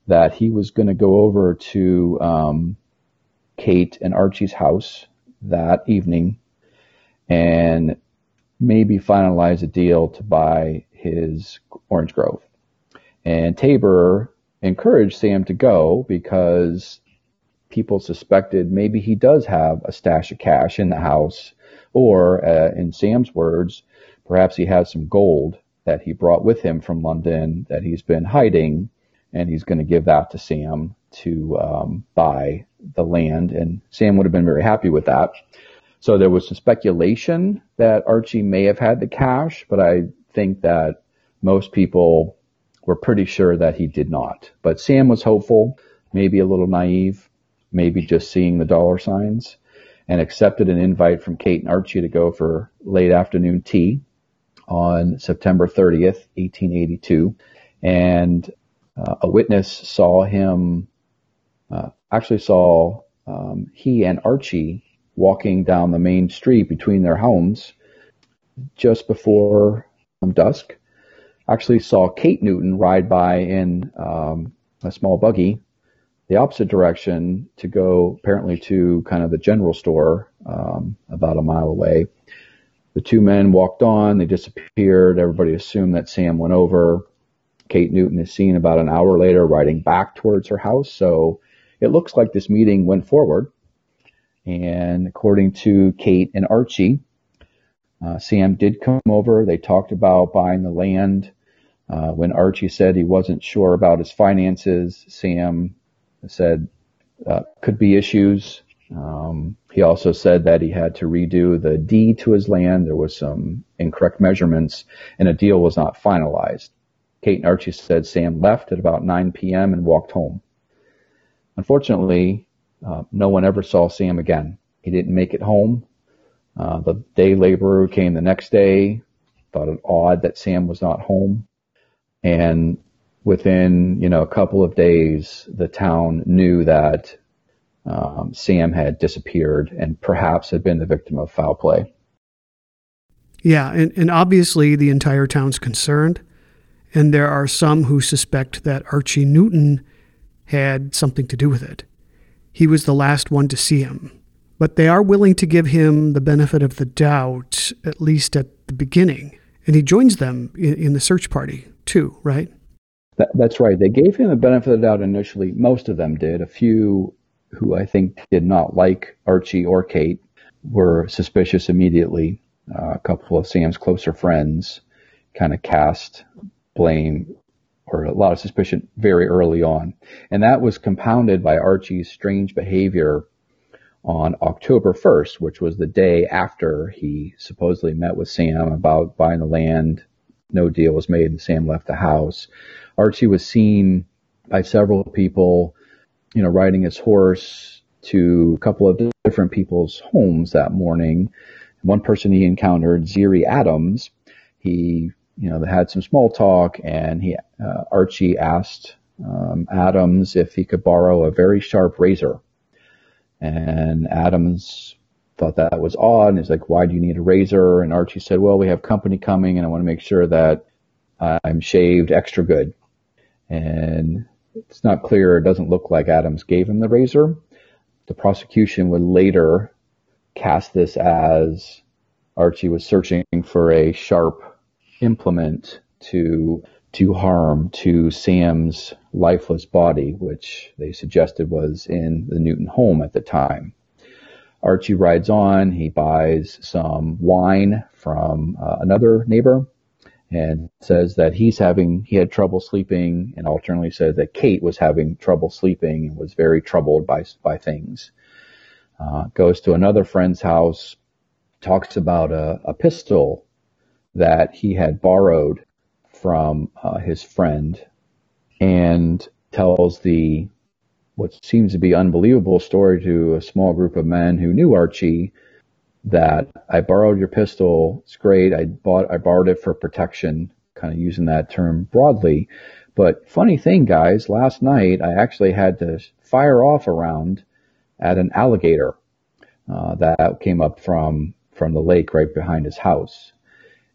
that he was going to go over to um, Kate and Archie's house that evening and maybe finalize a deal to buy his orange grove. And Tabor encouraged Sam to go because people suspected maybe he does have a stash of cash in the house, or uh, in Sam's words, perhaps he has some gold that he brought with him from London that he's been hiding, and he's going to give that to Sam to um, buy the land. And Sam would have been very happy with that. So there was some speculation that Archie may have had the cash, but I think that most people we're pretty sure that he did not. But Sam was hopeful, maybe a little naive, maybe just seeing the dollar signs, and accepted an invite from Kate and Archie to go for late afternoon tea on September 30th, 1882. And uh, a witness saw him, uh, actually saw um, he and Archie walking down the main street between their homes just before um, dusk. Actually, saw Kate Newton ride by in um, a small buggy the opposite direction to go apparently to kind of the general store um, about a mile away. The two men walked on, they disappeared. Everybody assumed that Sam went over. Kate Newton is seen about an hour later riding back towards her house. So it looks like this meeting went forward. And according to Kate and Archie, uh, Sam did come over. They talked about buying the land. Uh, when Archie said he wasn't sure about his finances, Sam said uh, could be issues. Um, he also said that he had to redo the deed to his land. There was some incorrect measurements, and a deal was not finalized. Kate and Archie said Sam left at about 9 p.m. and walked home. Unfortunately, uh, no one ever saw Sam again. He didn't make it home. Uh, the day laborer came the next day thought it odd that Sam was not home. And within, you know, a couple of days, the town knew that um, Sam had disappeared and perhaps had been the victim of foul play. Yeah, and, and obviously the entire town's concerned, and there are some who suspect that Archie Newton had something to do with it. He was the last one to see him, but they are willing to give him the benefit of the doubt, at least at the beginning. And he joins them in, in the search party, too, right? That, that's right. They gave him the benefit of the doubt initially. Most of them did. A few who I think did not like Archie or Kate were suspicious immediately. Uh, a couple of Sam's closer friends kind of cast blame or a lot of suspicion very early on. And that was compounded by Archie's strange behavior on October 1st, which was the day after he supposedly met with Sam about buying the land. No deal was made and Sam left the house. Archie was seen by several people, you know, riding his horse to a couple of different people's homes that morning. One person he encountered, Ziri Adams, he, you know, had some small talk and he, uh, Archie asked um, Adams if he could borrow a very sharp razor. And Adams thought that was odd and he's like, why do you need a razor? And Archie said, well, we have company coming and I want to make sure that I'm shaved extra good and it's not clear. It doesn't look like Adams gave him the razor. The prosecution would later cast this as Archie was searching for a sharp implement to do harm to Sam's lifeless body, which they suggested was in the Newton home at the time. Archie rides on. He buys some wine from uh, another neighbor and says that he's having he had trouble sleeping and alternately said that Kate was having trouble sleeping and was very troubled by by things. Uh, goes to another friend's house, talks about a, a pistol that he had borrowed from uh, his friend, and tells the what seems to be unbelievable story to a small group of men who knew Archie that I borrowed your pistol. It's great. I bought, I borrowed it for protection, kind of using that term broadly. But funny thing, guys, last night I actually had to fire off a round at an alligator uh, that came up from from the lake right behind his house,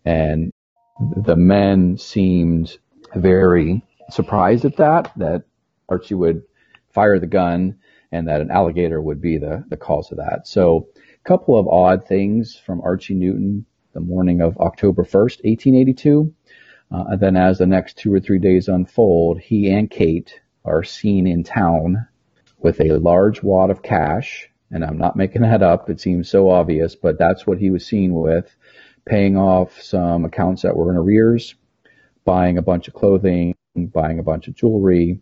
and the men seemed very surprised at that. That Archie would fire the gun, and that an alligator would be the the cause of that. So a couple of odd things from Archie Newton the morning of October 1st, 1882. Uh, and then as the next two or three days unfold, he and Kate are seen in town with a large wad of cash. And I'm not making that up. It seems so obvious, but that's what he was seen with, paying off some accounts that were in arrears, buying a bunch of clothing, buying a bunch of jewelry,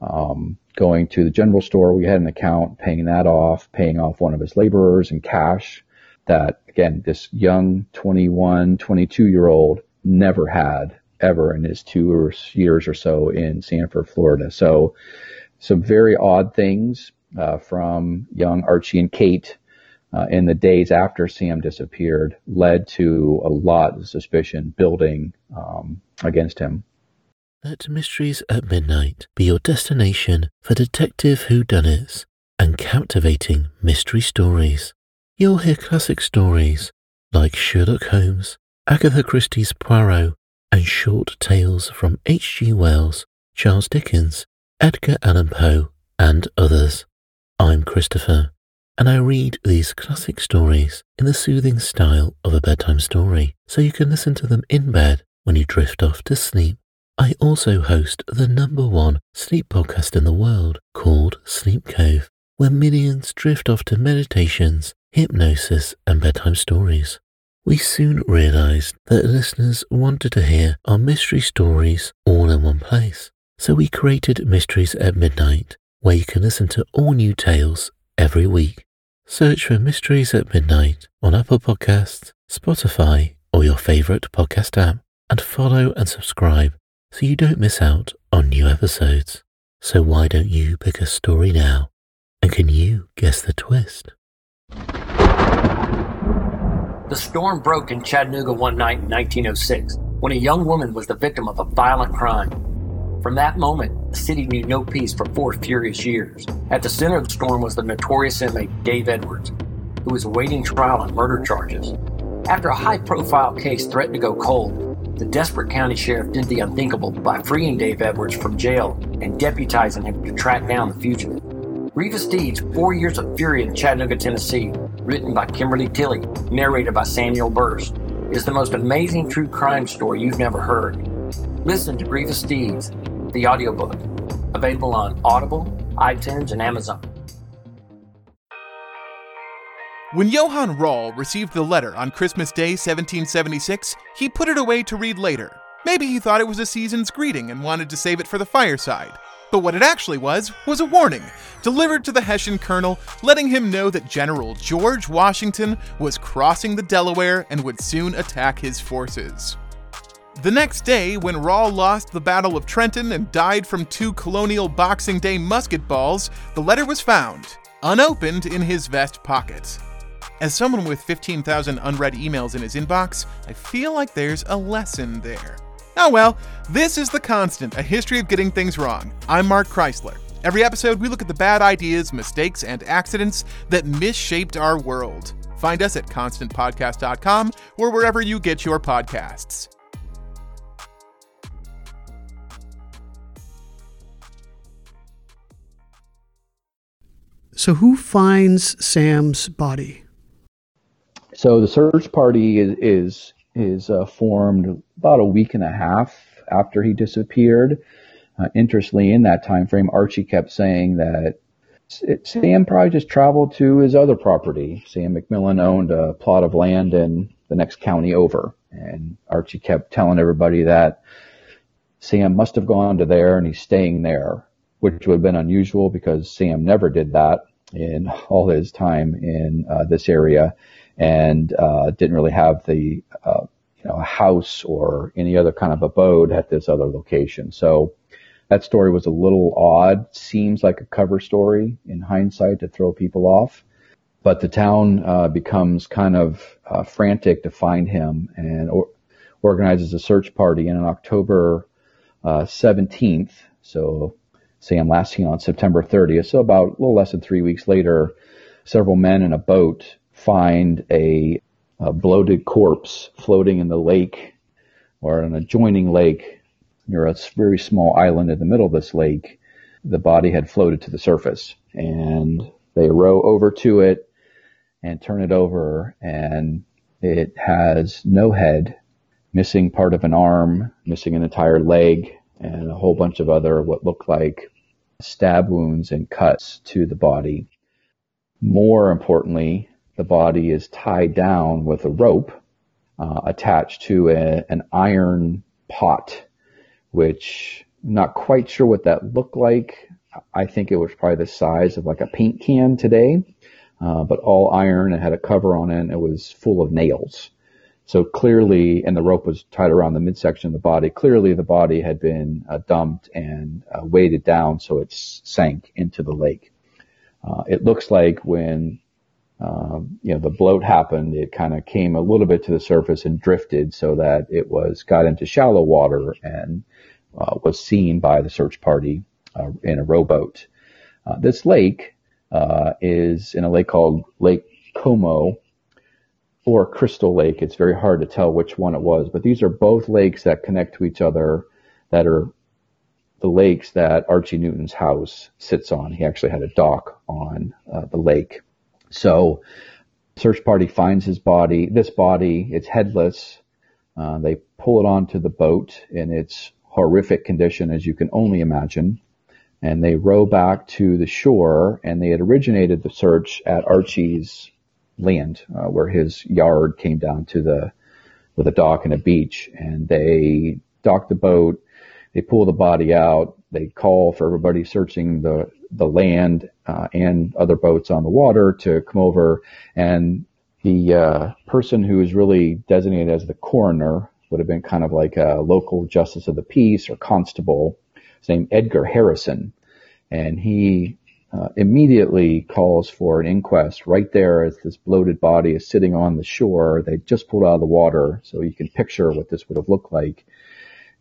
um, going to the general store. We had an account, paying that off, paying off one of his laborers in cash that again, this young 21, 22 year old never had ever in his two years or so in Sanford, Florida. So some very odd things uh, from young Archie and Kate uh, in the days after Sam disappeared led to a lot of suspicion building um, against him. Let Mysteries at Midnight be your destination for detective whodunits and captivating mystery stories. You'll hear classic stories like Sherlock Holmes, Agatha Christie's Poirot, and short tales from H.G. Wells, Charles Dickens, Edgar Allan Poe, and others. I'm Christopher, and I read these classic stories in the soothing style of a bedtime story, so you can listen to them in bed when you drift off to sleep. I also host the number one sleep podcast in the world called Sleep Cove, where millions drift off to meditations, hypnosis, and bedtime stories. We soon realized that listeners wanted to hear our mystery stories all in one place. So we created Mysteries at Midnight, where you can listen to all new tales every week. Search for Mysteries at Midnight on Apple Podcasts, Spotify, or your favorite podcast app, and follow and subscribe so you don't miss out on new episodes. So why don't you pick a story now? And can you guess the twist? The storm broke in Chattanooga one night in 1906 when a young woman was the victim of a violent crime. From that moment, the city knew no peace for four furious years. At the center of the storm was the notorious inmate Dave Edwards, who was awaiting trial on murder charges. After a high profile case threatened to go cold, the desperate county sheriff did the unthinkable by freeing Dave Edwards from jail and deputizing him to track down the fugitive. Grievous Deeds Four Years of Fury in Chattanooga, Tennessee, written by Kimberly Tilley, narrated by Samuel Burst, is the most amazing true crime story you've never heard. Listen to Grievous Deeds, the audiobook, available on Audible, iTunes, and Amazon. When Johann Rall received the letter on Christmas Day 1776, he put it away to read later. Maybe he thought it was a season's greeting and wanted to save it for the fireside. But what it actually was, was a warning, delivered to the Hessian colonel, letting him know that General George Washington was crossing the Delaware and would soon attack his forces. The next day, when Rall lost the Battle of Trenton and died from two colonial Boxing Day musket balls, the letter was found, unopened in his vest pocket. As someone with 15,000 unread emails in his inbox, I feel like there's a lesson there. Oh well, this is The Constant, a history of getting things wrong. I'm Mark Chrisler. Every episode, we look at the bad ideas, mistakes, and accidents that misshaped our world. Find us at constantpodcast.com or wherever you get your podcasts. So, who finds Sam's body? So, the search party is, is is uh, formed about a week and a half after he disappeared. Uh, interestingly, in that time frame, Archie kept saying that Sam probably just traveled to his other property. Sam McMillan owned a plot of land in the next county over, and Archie kept telling everybody that Sam must have gone to there and he's staying there, which would have been unusual because Sam never did that in all his time in uh, this area and uh, didn't really have the uh, you know a house or any other kind of abode at this other location. So that story was a little odd. Seems like a cover story in hindsight to throw people off. But the town uh, becomes kind of uh, frantic to find him and or- organizes a search party. And on October 17th, uh, so Sam last seen on September 30th, so about a little less than three weeks later, several men in a boat find a, a bloated corpse floating in the lake or an adjoining lake near a very small island in the middle of this lake. The body had floated to the surface and they row over to it and turn it over and it has no head, missing part of an arm, missing an entire leg, and a whole bunch of other what look like stab wounds and cuts to the body. More importantly, the body is tied down with a rope uh, attached to a, an iron pot, which not quite sure what that looked like. I think it was probably the size of like a paint can today, uh, but all iron. It had a cover on it. It was full of nails. So clearly, and the rope was tied around the midsection of the body. Clearly, the body had been uh, dumped and uh, weighted down, so it sank into the lake. Uh, it looks like when um, you know, the bloat happened, it kind of came a little bit to the surface and drifted so that it was got into shallow water and uh, was seen by the search party uh, in a rowboat. Uh, this lake uh, is in a lake called Lake Como or Crystal Lake. It's very hard to tell which one it was, but these are both lakes that connect to each other that are the lakes that Archie Newton's house sits on. He actually had a dock on uh, the lake. So search party finds his body, this body, it's headless. Uh, they pull it onto the boat in its horrific condition as you can only imagine. And they row back to the shore and they had originated the search at Archie's land, uh, where his yard came down to the, with a dock and a beach. And they dock the boat, they pull the body out, they call for everybody searching the, the land, uh, and other boats on the water to come over. And the, uh, person who is really designated as the coroner would have been kind of like a local justice of the peace or constable. His name Edgar Harrison. And he uh, immediately calls for an inquest right there as this bloated body is sitting on the shore. They just pulled out of the water, so you can picture what this would have looked like.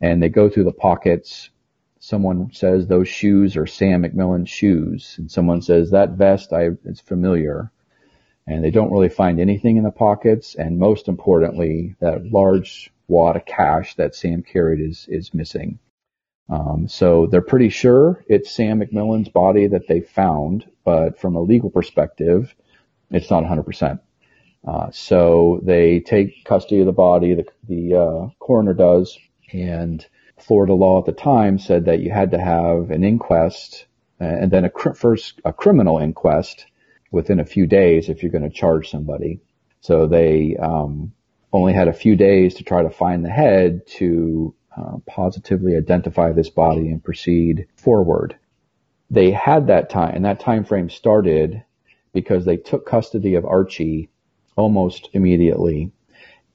And they go through the pockets. Someone says those shoes are Sam McMillan's shoes, and someone says that vest I is familiar. And they don't really find anything in the pockets, and most importantly, that large wad of cash that Sam carried is is missing. Um, so they're pretty sure it's Sam McMillan's body that they found, but from a legal perspective, it's not 100%. Uh, so they take custody of the body, the, the uh, coroner does, and Florida law at the time said that you had to have an inquest uh, and then a cr- first a criminal inquest within a few days if you're going to charge somebody. So they um, only had a few days to try to find the head to uh, positively identify this body and proceed forward. They had that time, and that time frame started because they took custody of Archie almost immediately,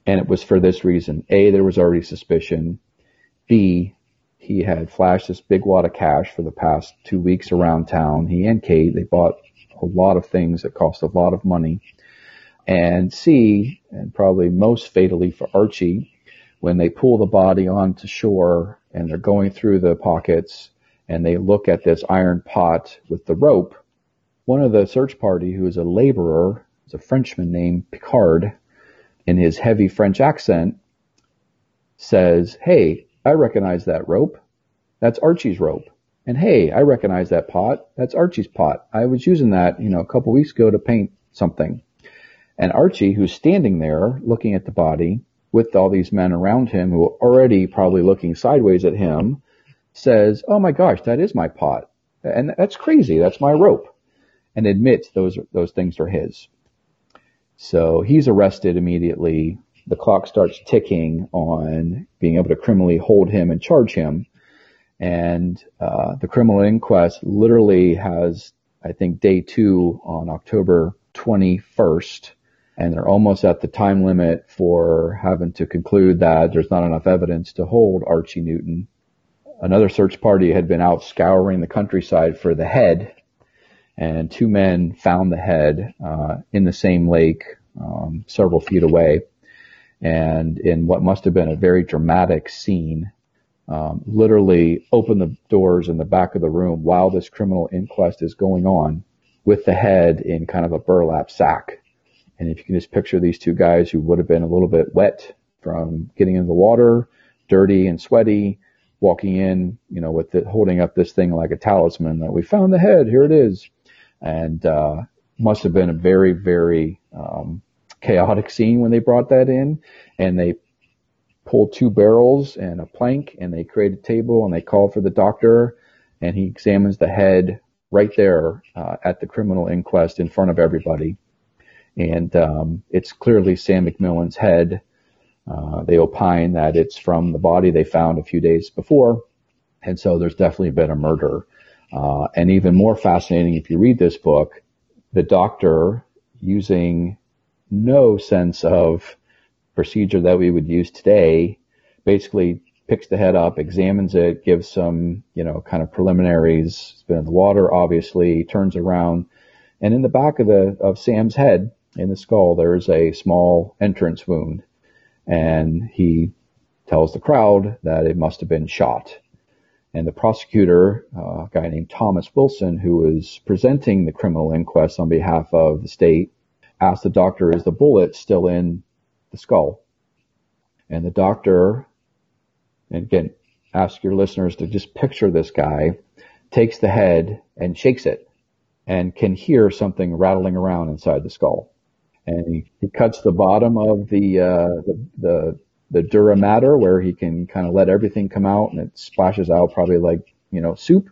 and it was for this reason: a, there was already suspicion; b, he had flashed this big wad of cash for the past two weeks around town. He and Kate they bought a lot of things that cost a lot of money, and c, and probably most fatally for Archie, when they pull the body onto shore and they're going through the pockets and they look at this iron pot with the rope, one of the search party who is a laborer, is a Frenchman named Picard, in his heavy French accent, says, Hey, I recognize that rope. That's Archie's rope. And hey, I recognize that pot. That's Archie's pot. I was using that, you know, a couple weeks ago to paint something. And Archie, who's standing there looking at the body, with all these men around him who are already probably looking sideways at him, says, "Oh my gosh, that is my pot, and that's crazy. That's my rope," and admits those those things are his. So he's arrested immediately. The clock starts ticking on being able to criminally hold him and charge him, and uh, the criminal inquest literally has, I think, day two on October 21st and they're almost at the time limit for having to conclude that there's not enough evidence to hold Archie Newton. Another search party had been out scouring the countryside for the head, and two men found the head uh, in the same lake um, several feet away. And in what must have been a very dramatic scene, um, literally opened the doors in the back of the room while this criminal inquest is going on with the head in kind of a burlap sack and if you can just picture these two guys who would have been a little bit wet from getting in the water, dirty and sweaty, walking in, you know, with it, holding up this thing like a talisman that we found the head, here it is. And, uh, must have been a very, very, um, chaotic scene when they brought that in. And they pulled two barrels and a plank and they create a table and they call for the doctor. And he examines the head right there, uh, at the criminal inquest in front of everybody and um, it's clearly Sam McMillan's head. Uh, they opine that it's from the body they found a few days before, and so there's definitely been a murder. Uh, and even more fascinating, if you read this book, the doctor, using no sense of procedure that we would use today, basically picks the head up, examines it, gives some, you know, kind of preliminaries. It's been in the water, obviously, turns around, and in the back of the of Sam's head in the skull, there's a small entrance wound. And he tells the crowd that it must have been shot. And the prosecutor, uh, a guy named Thomas Wilson, who was presenting the criminal inquest on behalf of the state, asked the doctor, is the bullet still in the skull? And the doctor, and again, ask your listeners to just picture this guy, takes the head and shakes it and can hear something rattling around inside the skull. And he, he cuts the bottom of the, uh, the, the the dura mater where he can kind of let everything come out and it splashes out probably like, you know, soup.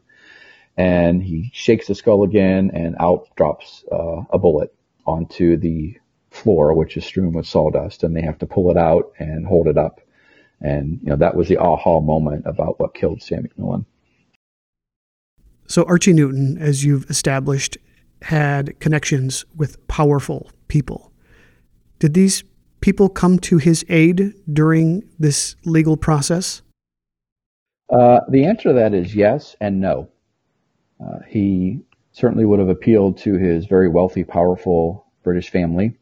And he shakes the skull again and out drops uh, a bullet onto the floor, which is strewn with sawdust. And they have to pull it out and hold it up. And, you know, that was the aha moment about what killed Sam McMillan. So Archie Newton, as you've established, had connections with powerful people. Did these people come to his aid during this legal process? Uh, the answer to that is yes and no. Uh, he certainly would have appealed to his very wealthy, powerful British family.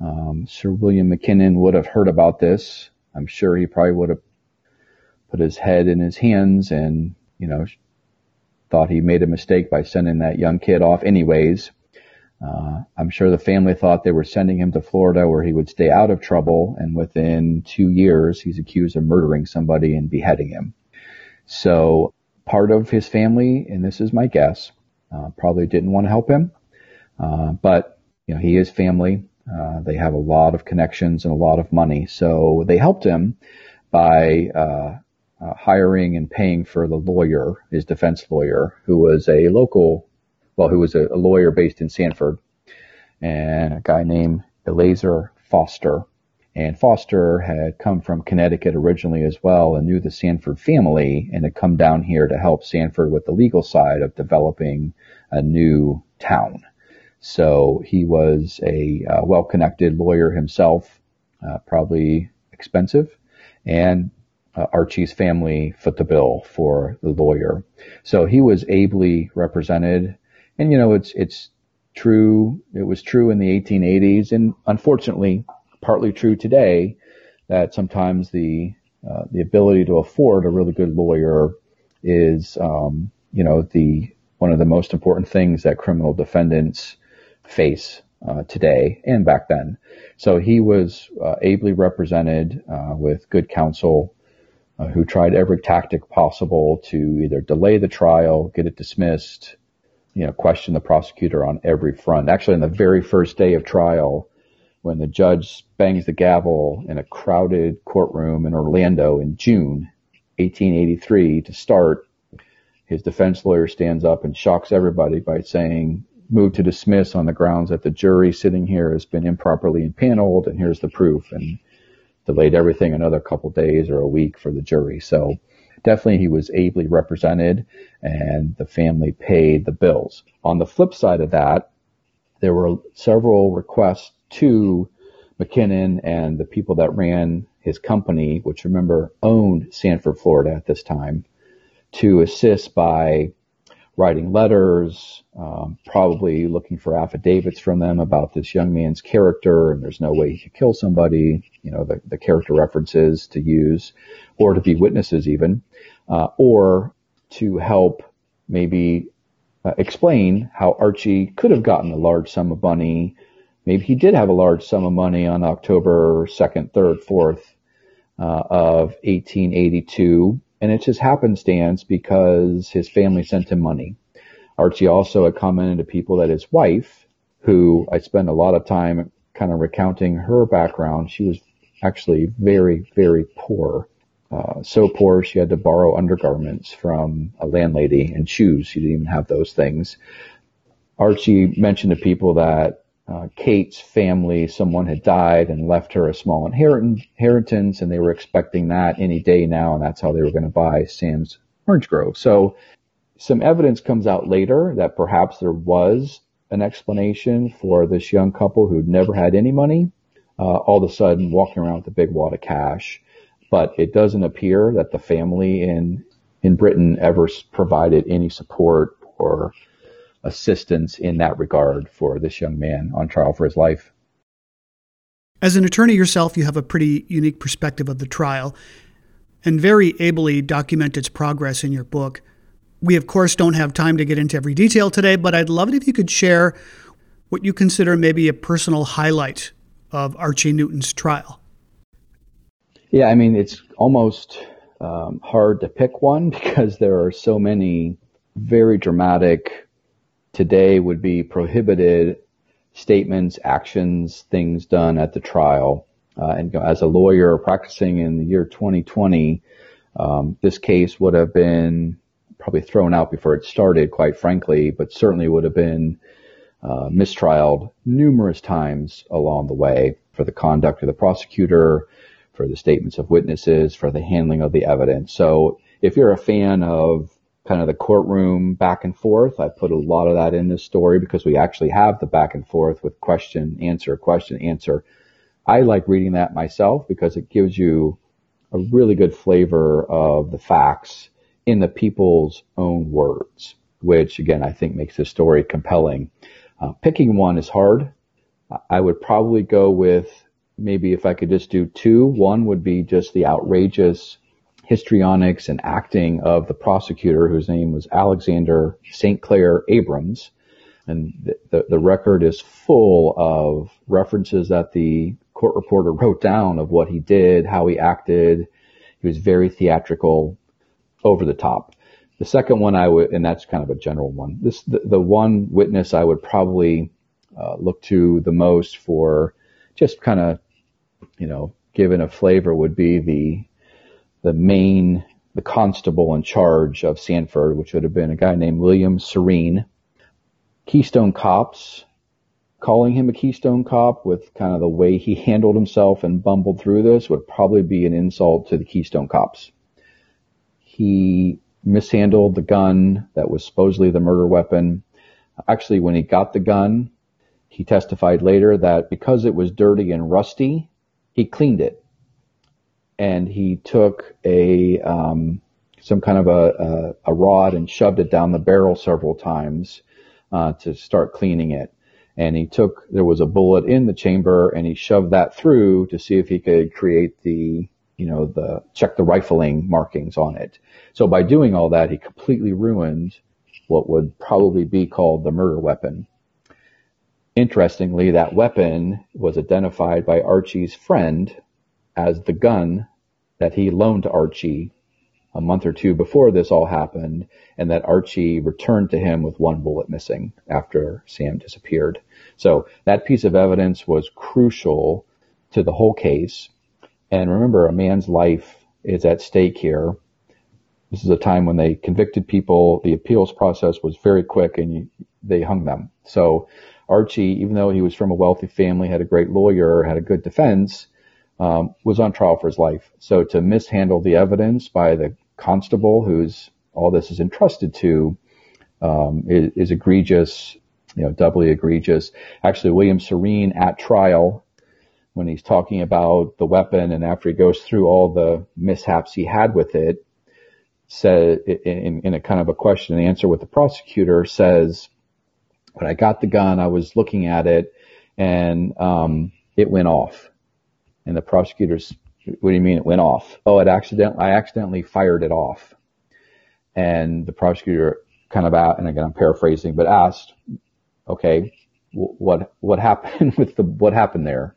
Um, Sir William Mackinnon would have heard about this. I'm sure he probably would have put his head in his hands and, you know, thought he made a mistake by sending that young kid off anyways. Uh, I'm sure the family thought they were sending him to Florida where he would stay out of trouble, and within two years, he's accused of murdering somebody and beheading him. So part of his family, and this is my guess, uh, probably didn't want to help him, uh, but you know he is family. Uh, they have a lot of connections and a lot of money, so they helped him by uh, uh, hiring and paying for the lawyer, his defense lawyer, who was a local well, who was a, a lawyer based in Sanford, and a guy named Eleazar Foster. And Foster had come from Connecticut originally as well and knew the Sanford family and had come down here to help Sanford with the legal side of developing a new town. So he was a uh, well connected lawyer himself, uh, probably expensive, and uh, Archie's family foot the bill for the lawyer. So he was ably represented and you know, it's it's true. It was true in the 1880s, and unfortunately, partly true today. That sometimes the uh, the ability to afford a really good lawyer is, um, you know, the one of the most important things that criminal defendants face uh, today and back then. So he was uh, ably represented uh, with good counsel, uh, who tried every tactic possible to either delay the trial, get it dismissed, you know, question the prosecutor on every front. Actually, on the very first day of trial, when the judge bangs the gavel in a crowded courtroom in Orlando in June 1883 to start, his defense lawyer stands up and shocks everybody by saying, move to dismiss on the grounds that the jury sitting here has been improperly impaneled and here's the proof and delayed everything another couple days or a week for the jury. So definitely he was ably represented and the family paid the bills. On the flip side of that, there were several requests to Mackinnon and the people that ran his company, which remember owned Sanford, Florida at this time, to assist by writing letters, um, probably looking for affidavits from them about this young man's character, and there's no way he could kill somebody, you know, the, the character references to use, or to be witnesses even, uh, or to help maybe uh, explain how Archie could have gotten a large sum of money. Maybe he did have a large sum of money on October 2nd, 3rd, 4th uh, of 1882 and it's just happenstance because his family sent him money. Archie also had commented to people that his wife, who I spent a lot of time kind of recounting her background, she was actually very, very poor. Uh, so poor she had to borrow undergarments from a landlady and shoes. She didn't even have those things. Archie mentioned to people that uh, Kate's family, someone had died and left her a small inheritance, and they were expecting that any day now, and that's how they were going to buy Sam's Orange Grove. So some evidence comes out later that perhaps there was an explanation for this young couple who'd never had any money, uh, all of a sudden walking around with a big wad of cash. But it doesn't appear that the family in in Britain ever provided any support or assistance in that regard for this young man on trial for his life. As an attorney yourself, you have a pretty unique perspective of the trial. and very ably document its progress in your book. We, of course, don't have time to get into every detail today, but I'd love it if you could share what you consider maybe a personal highlight of Archie Newton's trial. Yeah, I mean, it's almost um, hard to pick one because there are so many very dramatic, today would be prohibited statements, actions, things done at the trial. Uh, and as a lawyer practicing in the year 2020, um, this case would have been probably thrown out before it started, quite frankly, but certainly would have been uh, mistrialed numerous times along the way for the conduct of the prosecutor, for the statements of witnesses, for the handling of the evidence. So if you're a fan of kind of the courtroom back and forth, I put a lot of that in this story because we actually have the back and forth with question, answer, question, answer. I like reading that myself because it gives you a really good flavor of the facts in the people's own words, which again, I think makes this story compelling. Uh, picking one is hard. I would probably go with maybe if I could just do two. One would be just the outrageous histrionics and acting of the prosecutor, whose name was Alexander St. Clair Abrams. And the, the, the, record is full of references that the court reporter wrote down of what he did, how he acted. He was very theatrical, over the top. The second one I would, and that's kind of a general one. This the, the one witness I would probably uh, look to the most for just kind of you know, given a flavor would be the the main the constable in charge of Sanford, which would have been a guy named William Serene. Keystone cops calling him a Keystone cop with kind of the way he handled himself and bumbled through this would probably be an insult to the Keystone cops. He mishandled the gun that was supposedly the murder weapon. Actually, when he got the gun, he testified later that because it was dirty and rusty, he cleaned it and he took a um, some kind of a, a, a, rod and shoved it down the barrel several times uh, to start cleaning it. And he took there was a bullet in the chamber and he shoved that through to see if he could create the you know the check the rifling markings on it. So by doing all that, he completely ruined what would probably be called the murder weapon. Interestingly, that weapon was identified by Archie's friend as the gun that he loaned to Archie a month or two before this all happened, and that Archie returned to him with one bullet missing after Sam disappeared. So that piece of evidence was crucial to the whole case. And remember, a man's life is at stake here. This is a time when they convicted people. The appeals process was very quick and they hung them. So Archie, even though he was from a wealthy family, had a great lawyer, had a good defense, um, was on trial for his life. So to mishandle the evidence by the constable who's all this is entrusted to um, is, is, egregious, you know, doubly egregious. Actually, William Serene at trial, when he's talking about the weapon and after he goes through all the mishaps he had with it, said in, in a kind of a question and answer with the prosecutor says, when I got the gun, I was looking at it and um, it went off. And the prosecutors, what do you mean it went off? Oh, it accidentally, I accidentally fired it off. And the prosecutor kind of out, and again, I'm paraphrasing, but asked, okay, what, what happened with the, what happened there?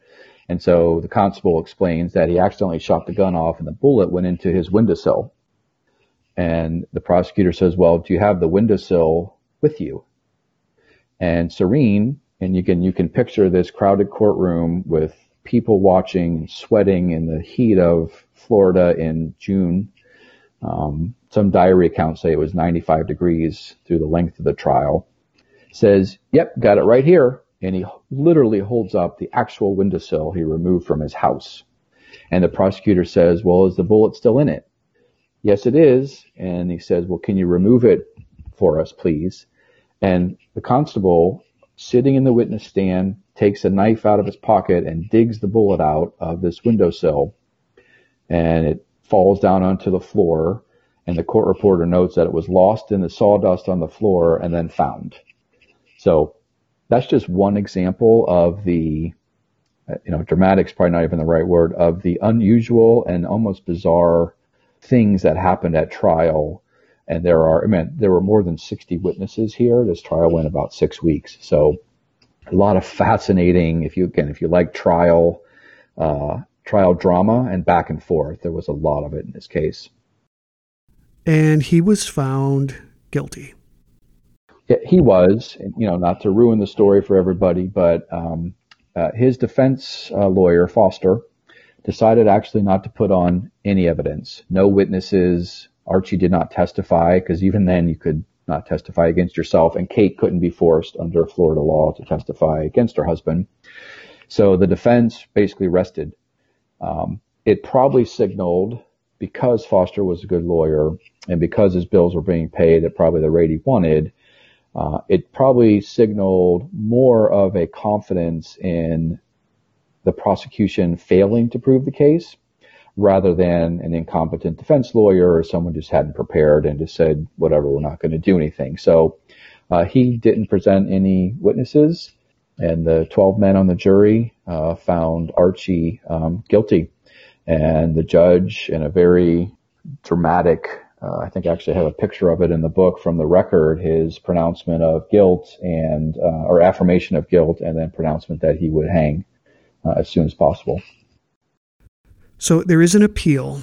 And so the constable explains that he accidentally shot the gun off and the bullet went into his windowsill. And the prosecutor says, well, do you have the windowsill with you? and serene. And you can, you can picture this crowded courtroom with people watching, sweating in the heat of Florida in June. Um, some diary accounts say it was 95 degrees through the length of the trial. Says, yep, got it right here. And he literally holds up the actual windowsill he removed from his house. And the prosecutor says, well, is the bullet still in it? Yes, it is. And he says, well, can you remove it for us, please? And the constable, sitting in the witness stand, takes a knife out of his pocket and digs the bullet out of this windowsill. And it falls down onto the floor. And the court reporter notes that it was lost in the sawdust on the floor and then found. So that's just one example of the, you know, dramatic's probably not even the right word, of the unusual and almost bizarre things that happened at trial. And there are, I mean, there were more than 60 witnesses here. This trial went about six weeks. So a lot of fascinating, if you, again, if you like trial, uh, trial drama and back and forth, there was a lot of it in this case. And he was found guilty. Yeah, he was, you know, not to ruin the story for everybody, but um, uh, his defense uh, lawyer, Foster, decided actually not to put on any evidence. No witnesses. Archie did not testify because even then you could not testify against yourself, and Kate couldn't be forced under Florida law to testify against her husband. So the defense basically rested. Um, it probably signaled because Foster was a good lawyer and because his bills were being paid at probably the rate he wanted, uh, it probably signaled more of a confidence in the prosecution failing to prove the case rather than an incompetent defense lawyer or someone just hadn't prepared and just said, whatever, we're not going to do anything. So uh, he didn't present any witnesses, and the 12 men on the jury uh, found Archie um, guilty. And the judge, in a very dramatic, uh, I think I actually have a picture of it in the book from the record, his pronouncement of guilt and, uh, or affirmation of guilt, and then pronouncement that he would hang uh, as soon as possible. So there is an appeal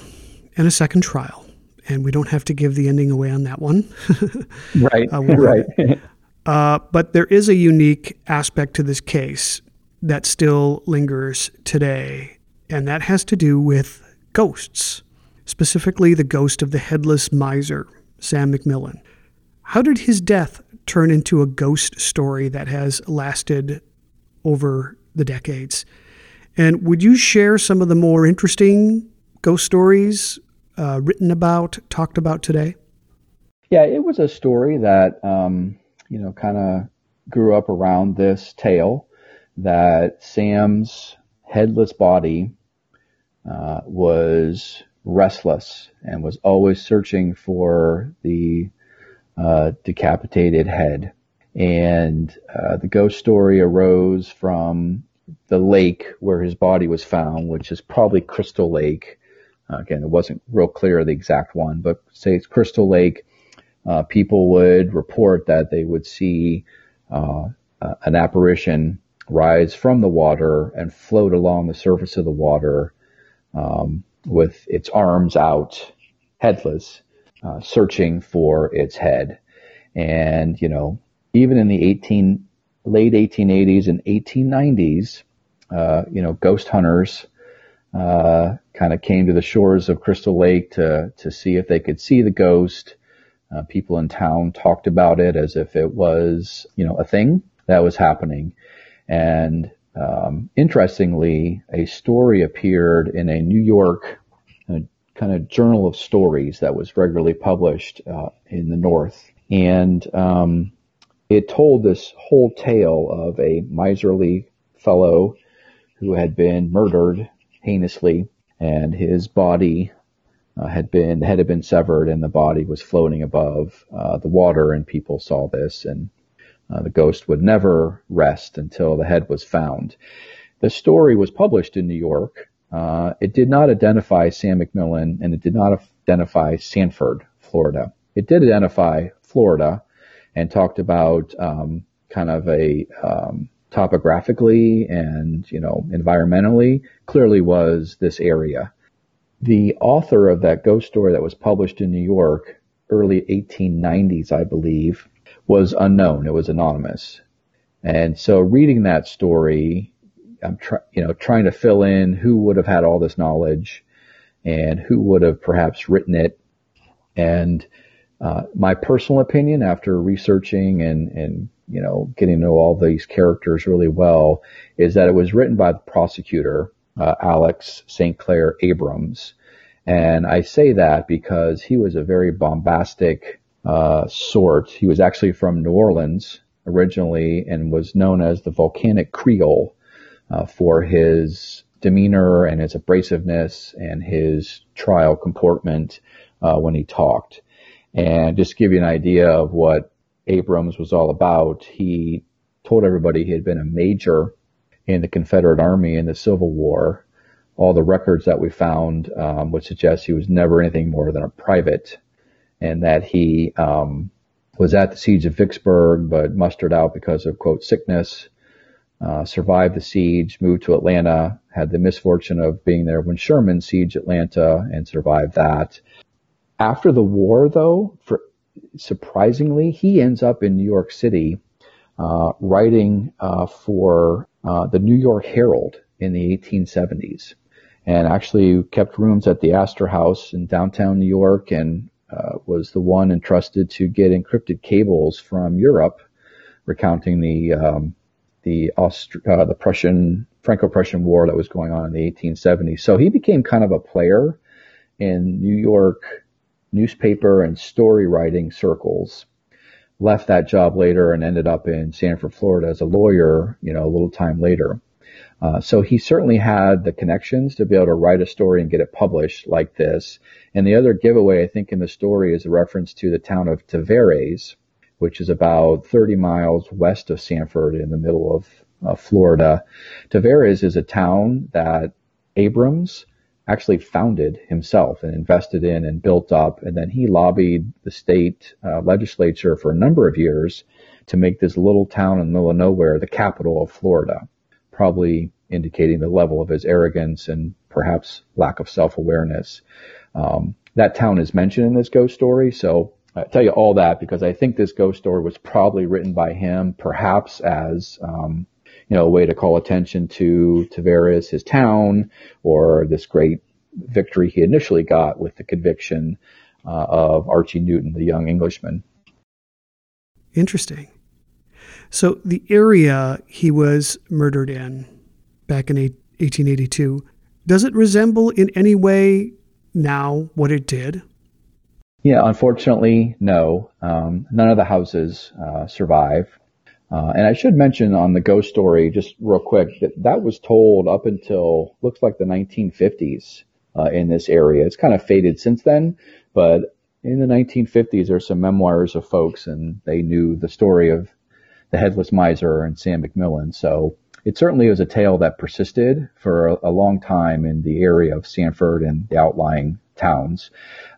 and a second trial, and we don't have to give the ending away on that one. right, uh, right. uh, but there is a unique aspect to this case that still lingers today, and that has to do with ghosts, specifically the ghost of the headless miser, Sam McMillan. How did his death turn into a ghost story that has lasted over the decades? And would you share some of the more interesting ghost stories uh, written about, talked about today? Yeah, it was a story that, um, you know, kind of grew up around this tale that Sam's headless body uh, was restless and was always searching for the uh, decapitated head. And uh, the ghost story arose from the lake where his body was found, which is probably Crystal Lake. Uh, again, it wasn't real clear the exact one, but say it's Crystal Lake. Uh, people would report that they would see uh, an apparition rise from the water and float along the surface of the water um, with its arms out, headless, uh, searching for its head. And, you know, even in the 18, late 1880s and 1890s, uh, you know, ghost hunters uh, kind of came to the shores of Crystal Lake to to see if they could see the ghost. Uh, people in town talked about it as if it was, you know, a thing that was happening. And um, interestingly, a story appeared in a New York uh, kind of journal of stories that was regularly published uh, in the North. And um, it told this whole tale of a miserly fellow who had been murdered heinously, and his body uh, had been head had been severed, and the body was floating above uh, the water, and people saw this, and uh, the ghost would never rest until the head was found. The story was published in New York. Uh, it did not identify Sam McMillan, and it did not identify Sanford, Florida. It did identify Florida and talked about um, kind of a um, topographically and you know environmentally clearly was this area. The author of that ghost story that was published in New York early 1890s, I believe, was unknown. It was anonymous. And so reading that story, I'm trying, you know, trying to fill in who would have had all this knowledge and who would have perhaps written it. And uh, my personal opinion after researching and, and, you know, getting to know all these characters really well is that it was written by the prosecutor, uh, Alex St. Clair Abrams. And I say that because he was a very bombastic, uh, sort. He was actually from New Orleans originally and was known as the volcanic Creole, uh, for his demeanor and his abrasiveness and his trial comportment, uh, when he talked. And just to give you an idea of what Abrams was all about, he told everybody he had been a major in the Confederate Army in the Civil War. all the records that we found um, would suggest he was never anything more than a private, and that he um, was at the siege of Vicksburg, but mustered out because of quote sickness. Uh, survived the siege, moved to Atlanta, had the misfortune of being there when Sherman sieged Atlanta and survived that. After the war, though, for, surprisingly, he ends up in New York City uh, writing uh, for uh, the New York Herald in the 1870s and actually kept rooms at the Astor House in downtown New York and uh, was the one entrusted to get encrypted cables from Europe recounting the um, the Aust- uh, the Prussian Franco-Prussian War that was going on in the 1870s. So he became kind of a player in New York newspaper and story writing circles. Left that job later and ended up in Sanford, Florida as a lawyer, you know, a little time later. Uh, so he certainly had the connections to be able to write a story and get it published like this. And the other giveaway, I think, in the story is a reference to the town of Tavares, which is about 30 miles west of Sanford in the middle of uh, Florida. Tavares is a town that Abrams actually founded himself and invested in and built up. And then he lobbied the state uh, legislature for a number of years to make this little town in the middle of nowhere the capital of Florida probably indicating the level of his arrogance and perhaps lack of self-awareness. Um, that town is mentioned in this ghost story, so I tell you all that because I think this ghost story was probably written by him, perhaps as um, you know a way to call attention to Tavares, his town, or this great victory he initially got with the conviction uh, of Archie Newton, the young Englishman. Interesting. So the area he was murdered in back in 1882, does it resemble in any way now what it did? Yeah, unfortunately, no. Um, none of the houses uh, survive. Uh, and I should mention on the ghost story, just real quick, that that was told up until looks like the 1950s uh, in this area. It's kind of faded since then, but in the 1950s, there's some memoirs of folks, and they knew the story of the Headless Miser and Sam McMillan. So it certainly was a tale that persisted for a, a long time in the area of Sanford and the outlying towns.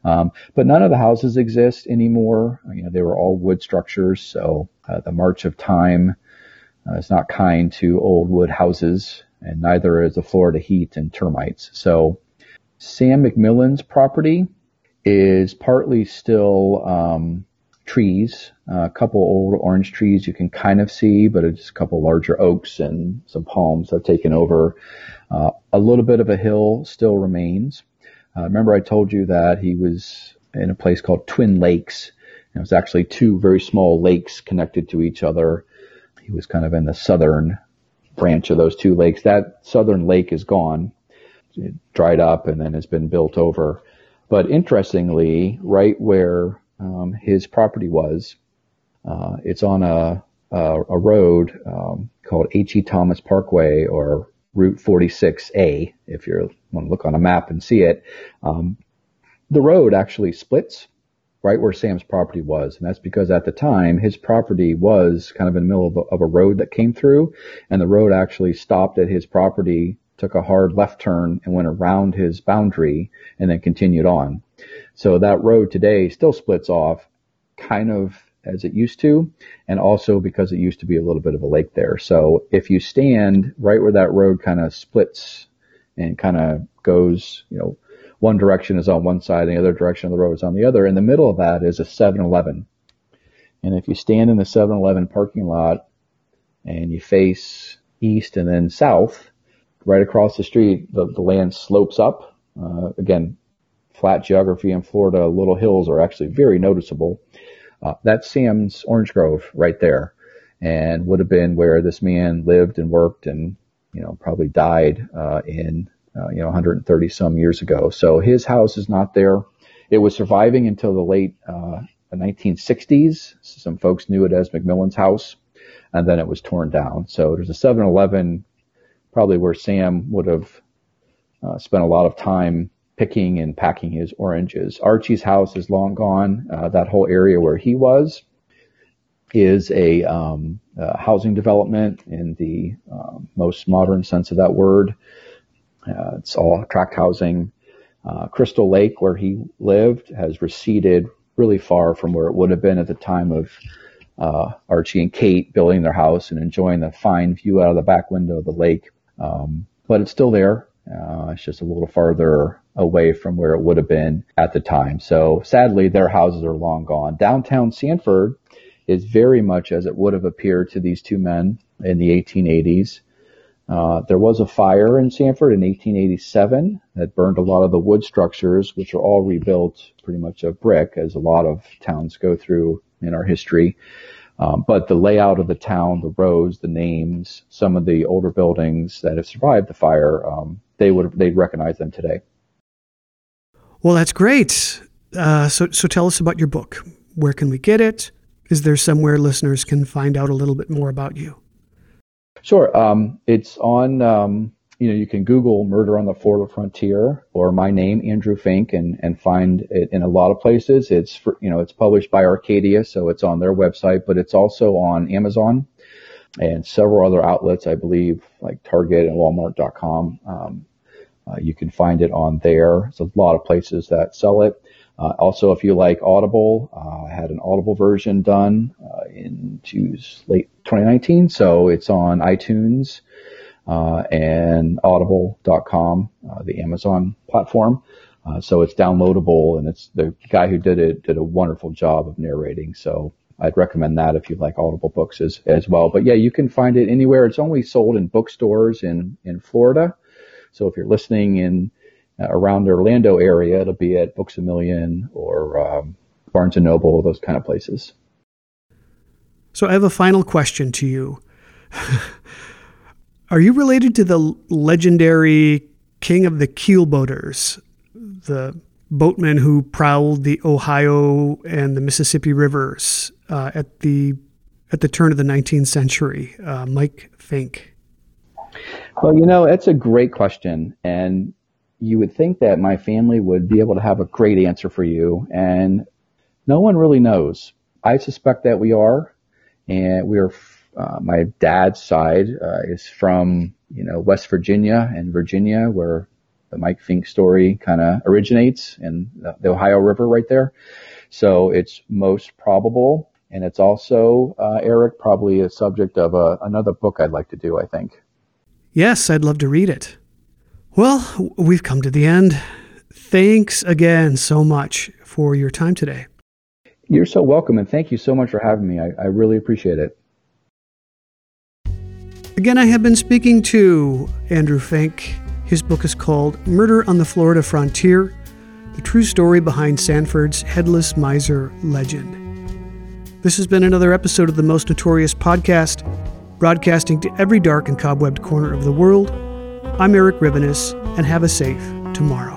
Um, but none of the houses exist anymore. You know, they were all wood structures. So uh, the march of time uh, is not kind to old wood houses, and neither is the Florida heat and termites. So Sam McMillan's property is partly still um, trees, uh, a couple old orange trees you can kind of see, but it's a couple larger oaks and some palms have taken over. Uh, a little bit of a hill still remains. Uh, remember I told you that he was in a place called Twin Lakes. It was actually two very small lakes connected to each other. He was kind of in the southern branch of those two lakes. That southern lake is gone. It dried up and then has been built over. But interestingly, right where um, his property was. Uh, it's on a, a, a road um, called H.E. Thomas Parkway or Route 46A, if you want to look on a map and see it. Um, the road actually splits right where Sam's property was. And that's because at the time, his property was kind of in the middle of a, of a road that came through, and the road actually stopped at his property, took a hard left turn, and went around his boundary, and then continued on. So that road today still splits off kind of as it used to, and also because it used to be a little bit of a lake there. So if you stand right where that road kind of splits and kind of goes, you know, one direction is on one side and the other direction of the road is on the other, in the middle of that is a 7-Eleven. And if you stand in the 7-Eleven parking lot and you face east and then south, right across the street, the, the land slopes up. Uh, again, flat geography in Florida, little hills are actually very noticeable. Uh, that's Sam's Orange Grove right there, and would have been where this man lived and worked, and you know probably died uh, in uh, you know 130 some years ago. So his house is not there. It was surviving until the late 1960s. Uh, some folks knew it as McMillan's house, and then it was torn down. So there's a 7-Eleven, probably where Sam would have uh, spent a lot of time picking and packing his oranges. Archie's house is long gone. Uh, that whole area where he was is a um, uh, housing development in the um, most modern sense of that word. Uh, it's all tract housing. Uh, Crystal Lake, where he lived, has receded really far from where it would have been at the time of uh, Archie and Kate building their house and enjoying the fine view out of the back window of the lake. Um, but it's still there. Uh, it's just a little farther away from where it would have been at the time. So sadly, their houses are long gone. Downtown Sanford is very much as it would have appeared to these two men in the 1880s. Uh, there was a fire in Sanford in 1887 that burned a lot of the wood structures, which are all rebuilt pretty much of brick, as a lot of towns go through in our history. Um, but the layout of the town, the roads, the names, some of the older buildings that have survived the fire, um, they would they'd recognize them today. Well, that's great. Uh, so, so tell us about your book. Where can we get it? Is there somewhere listeners can find out a little bit more about you? Sure. Um, it's on, um, you know, you can Google Murder on the Florida Frontier or my name, Andrew Fink, and, and find it in a lot of places. It's, for, you know, it's published by Arcadia, so it's on their website, but it's also on Amazon and several other outlets, I believe, like Target and Walmart.com. Um, uh, you can find it on there. There's a lot of places that sell it. Uh, also, if you like Audible, uh, I had an Audible version done uh, in late 2019, so it's on iTunes uh, and Audible.com, uh, the Amazon platform. so it's downloadable, and it's the guy who did it did a wonderful job of narrating. So I'd recommend that if you like Audible books as as well. But yeah, you can find it anywhere. It's only sold in bookstores in in Florida. So if you're listening in uh, around the Orlando area, it'll be at Books a Million or um, Barnes and Noble, those kind of places. So I have a final question to you. Are you related to the legendary king of the keelboaters, the boatmen who prowled the Ohio and the Mississippi rivers uh, at the at the turn of the 19th century, uh, Mike Fink? Well, you know, it's a great question. And you would think that my family would be able to have a great answer for you. And no one really knows. I suspect that we are. And we are, uh, my dad's side uh, is from, you know, West Virginia and Virginia, where the Mike Fink story kind of originates in the, Ohio River right there. So it's most probable. And it's also, uh, Erik, probably a subject of a, another book I'd like to do, I think. Yes, I'd love to read it. Well, we've come to the end. Thanks again so much for your time today. You're so welcome, and thank you so much for having me. I, I really appreciate it. Again, I have been speaking to Andrew Fink. His book is called Murder on the Florida Frontier The True Story Behind Sanford's Headless Miser Legend. This has been another episode of the Most Notorious Podcast broadcasting to every dark and cobwebbed corner of the world. I'm Erik Rivenes, and have a safe tomorrow.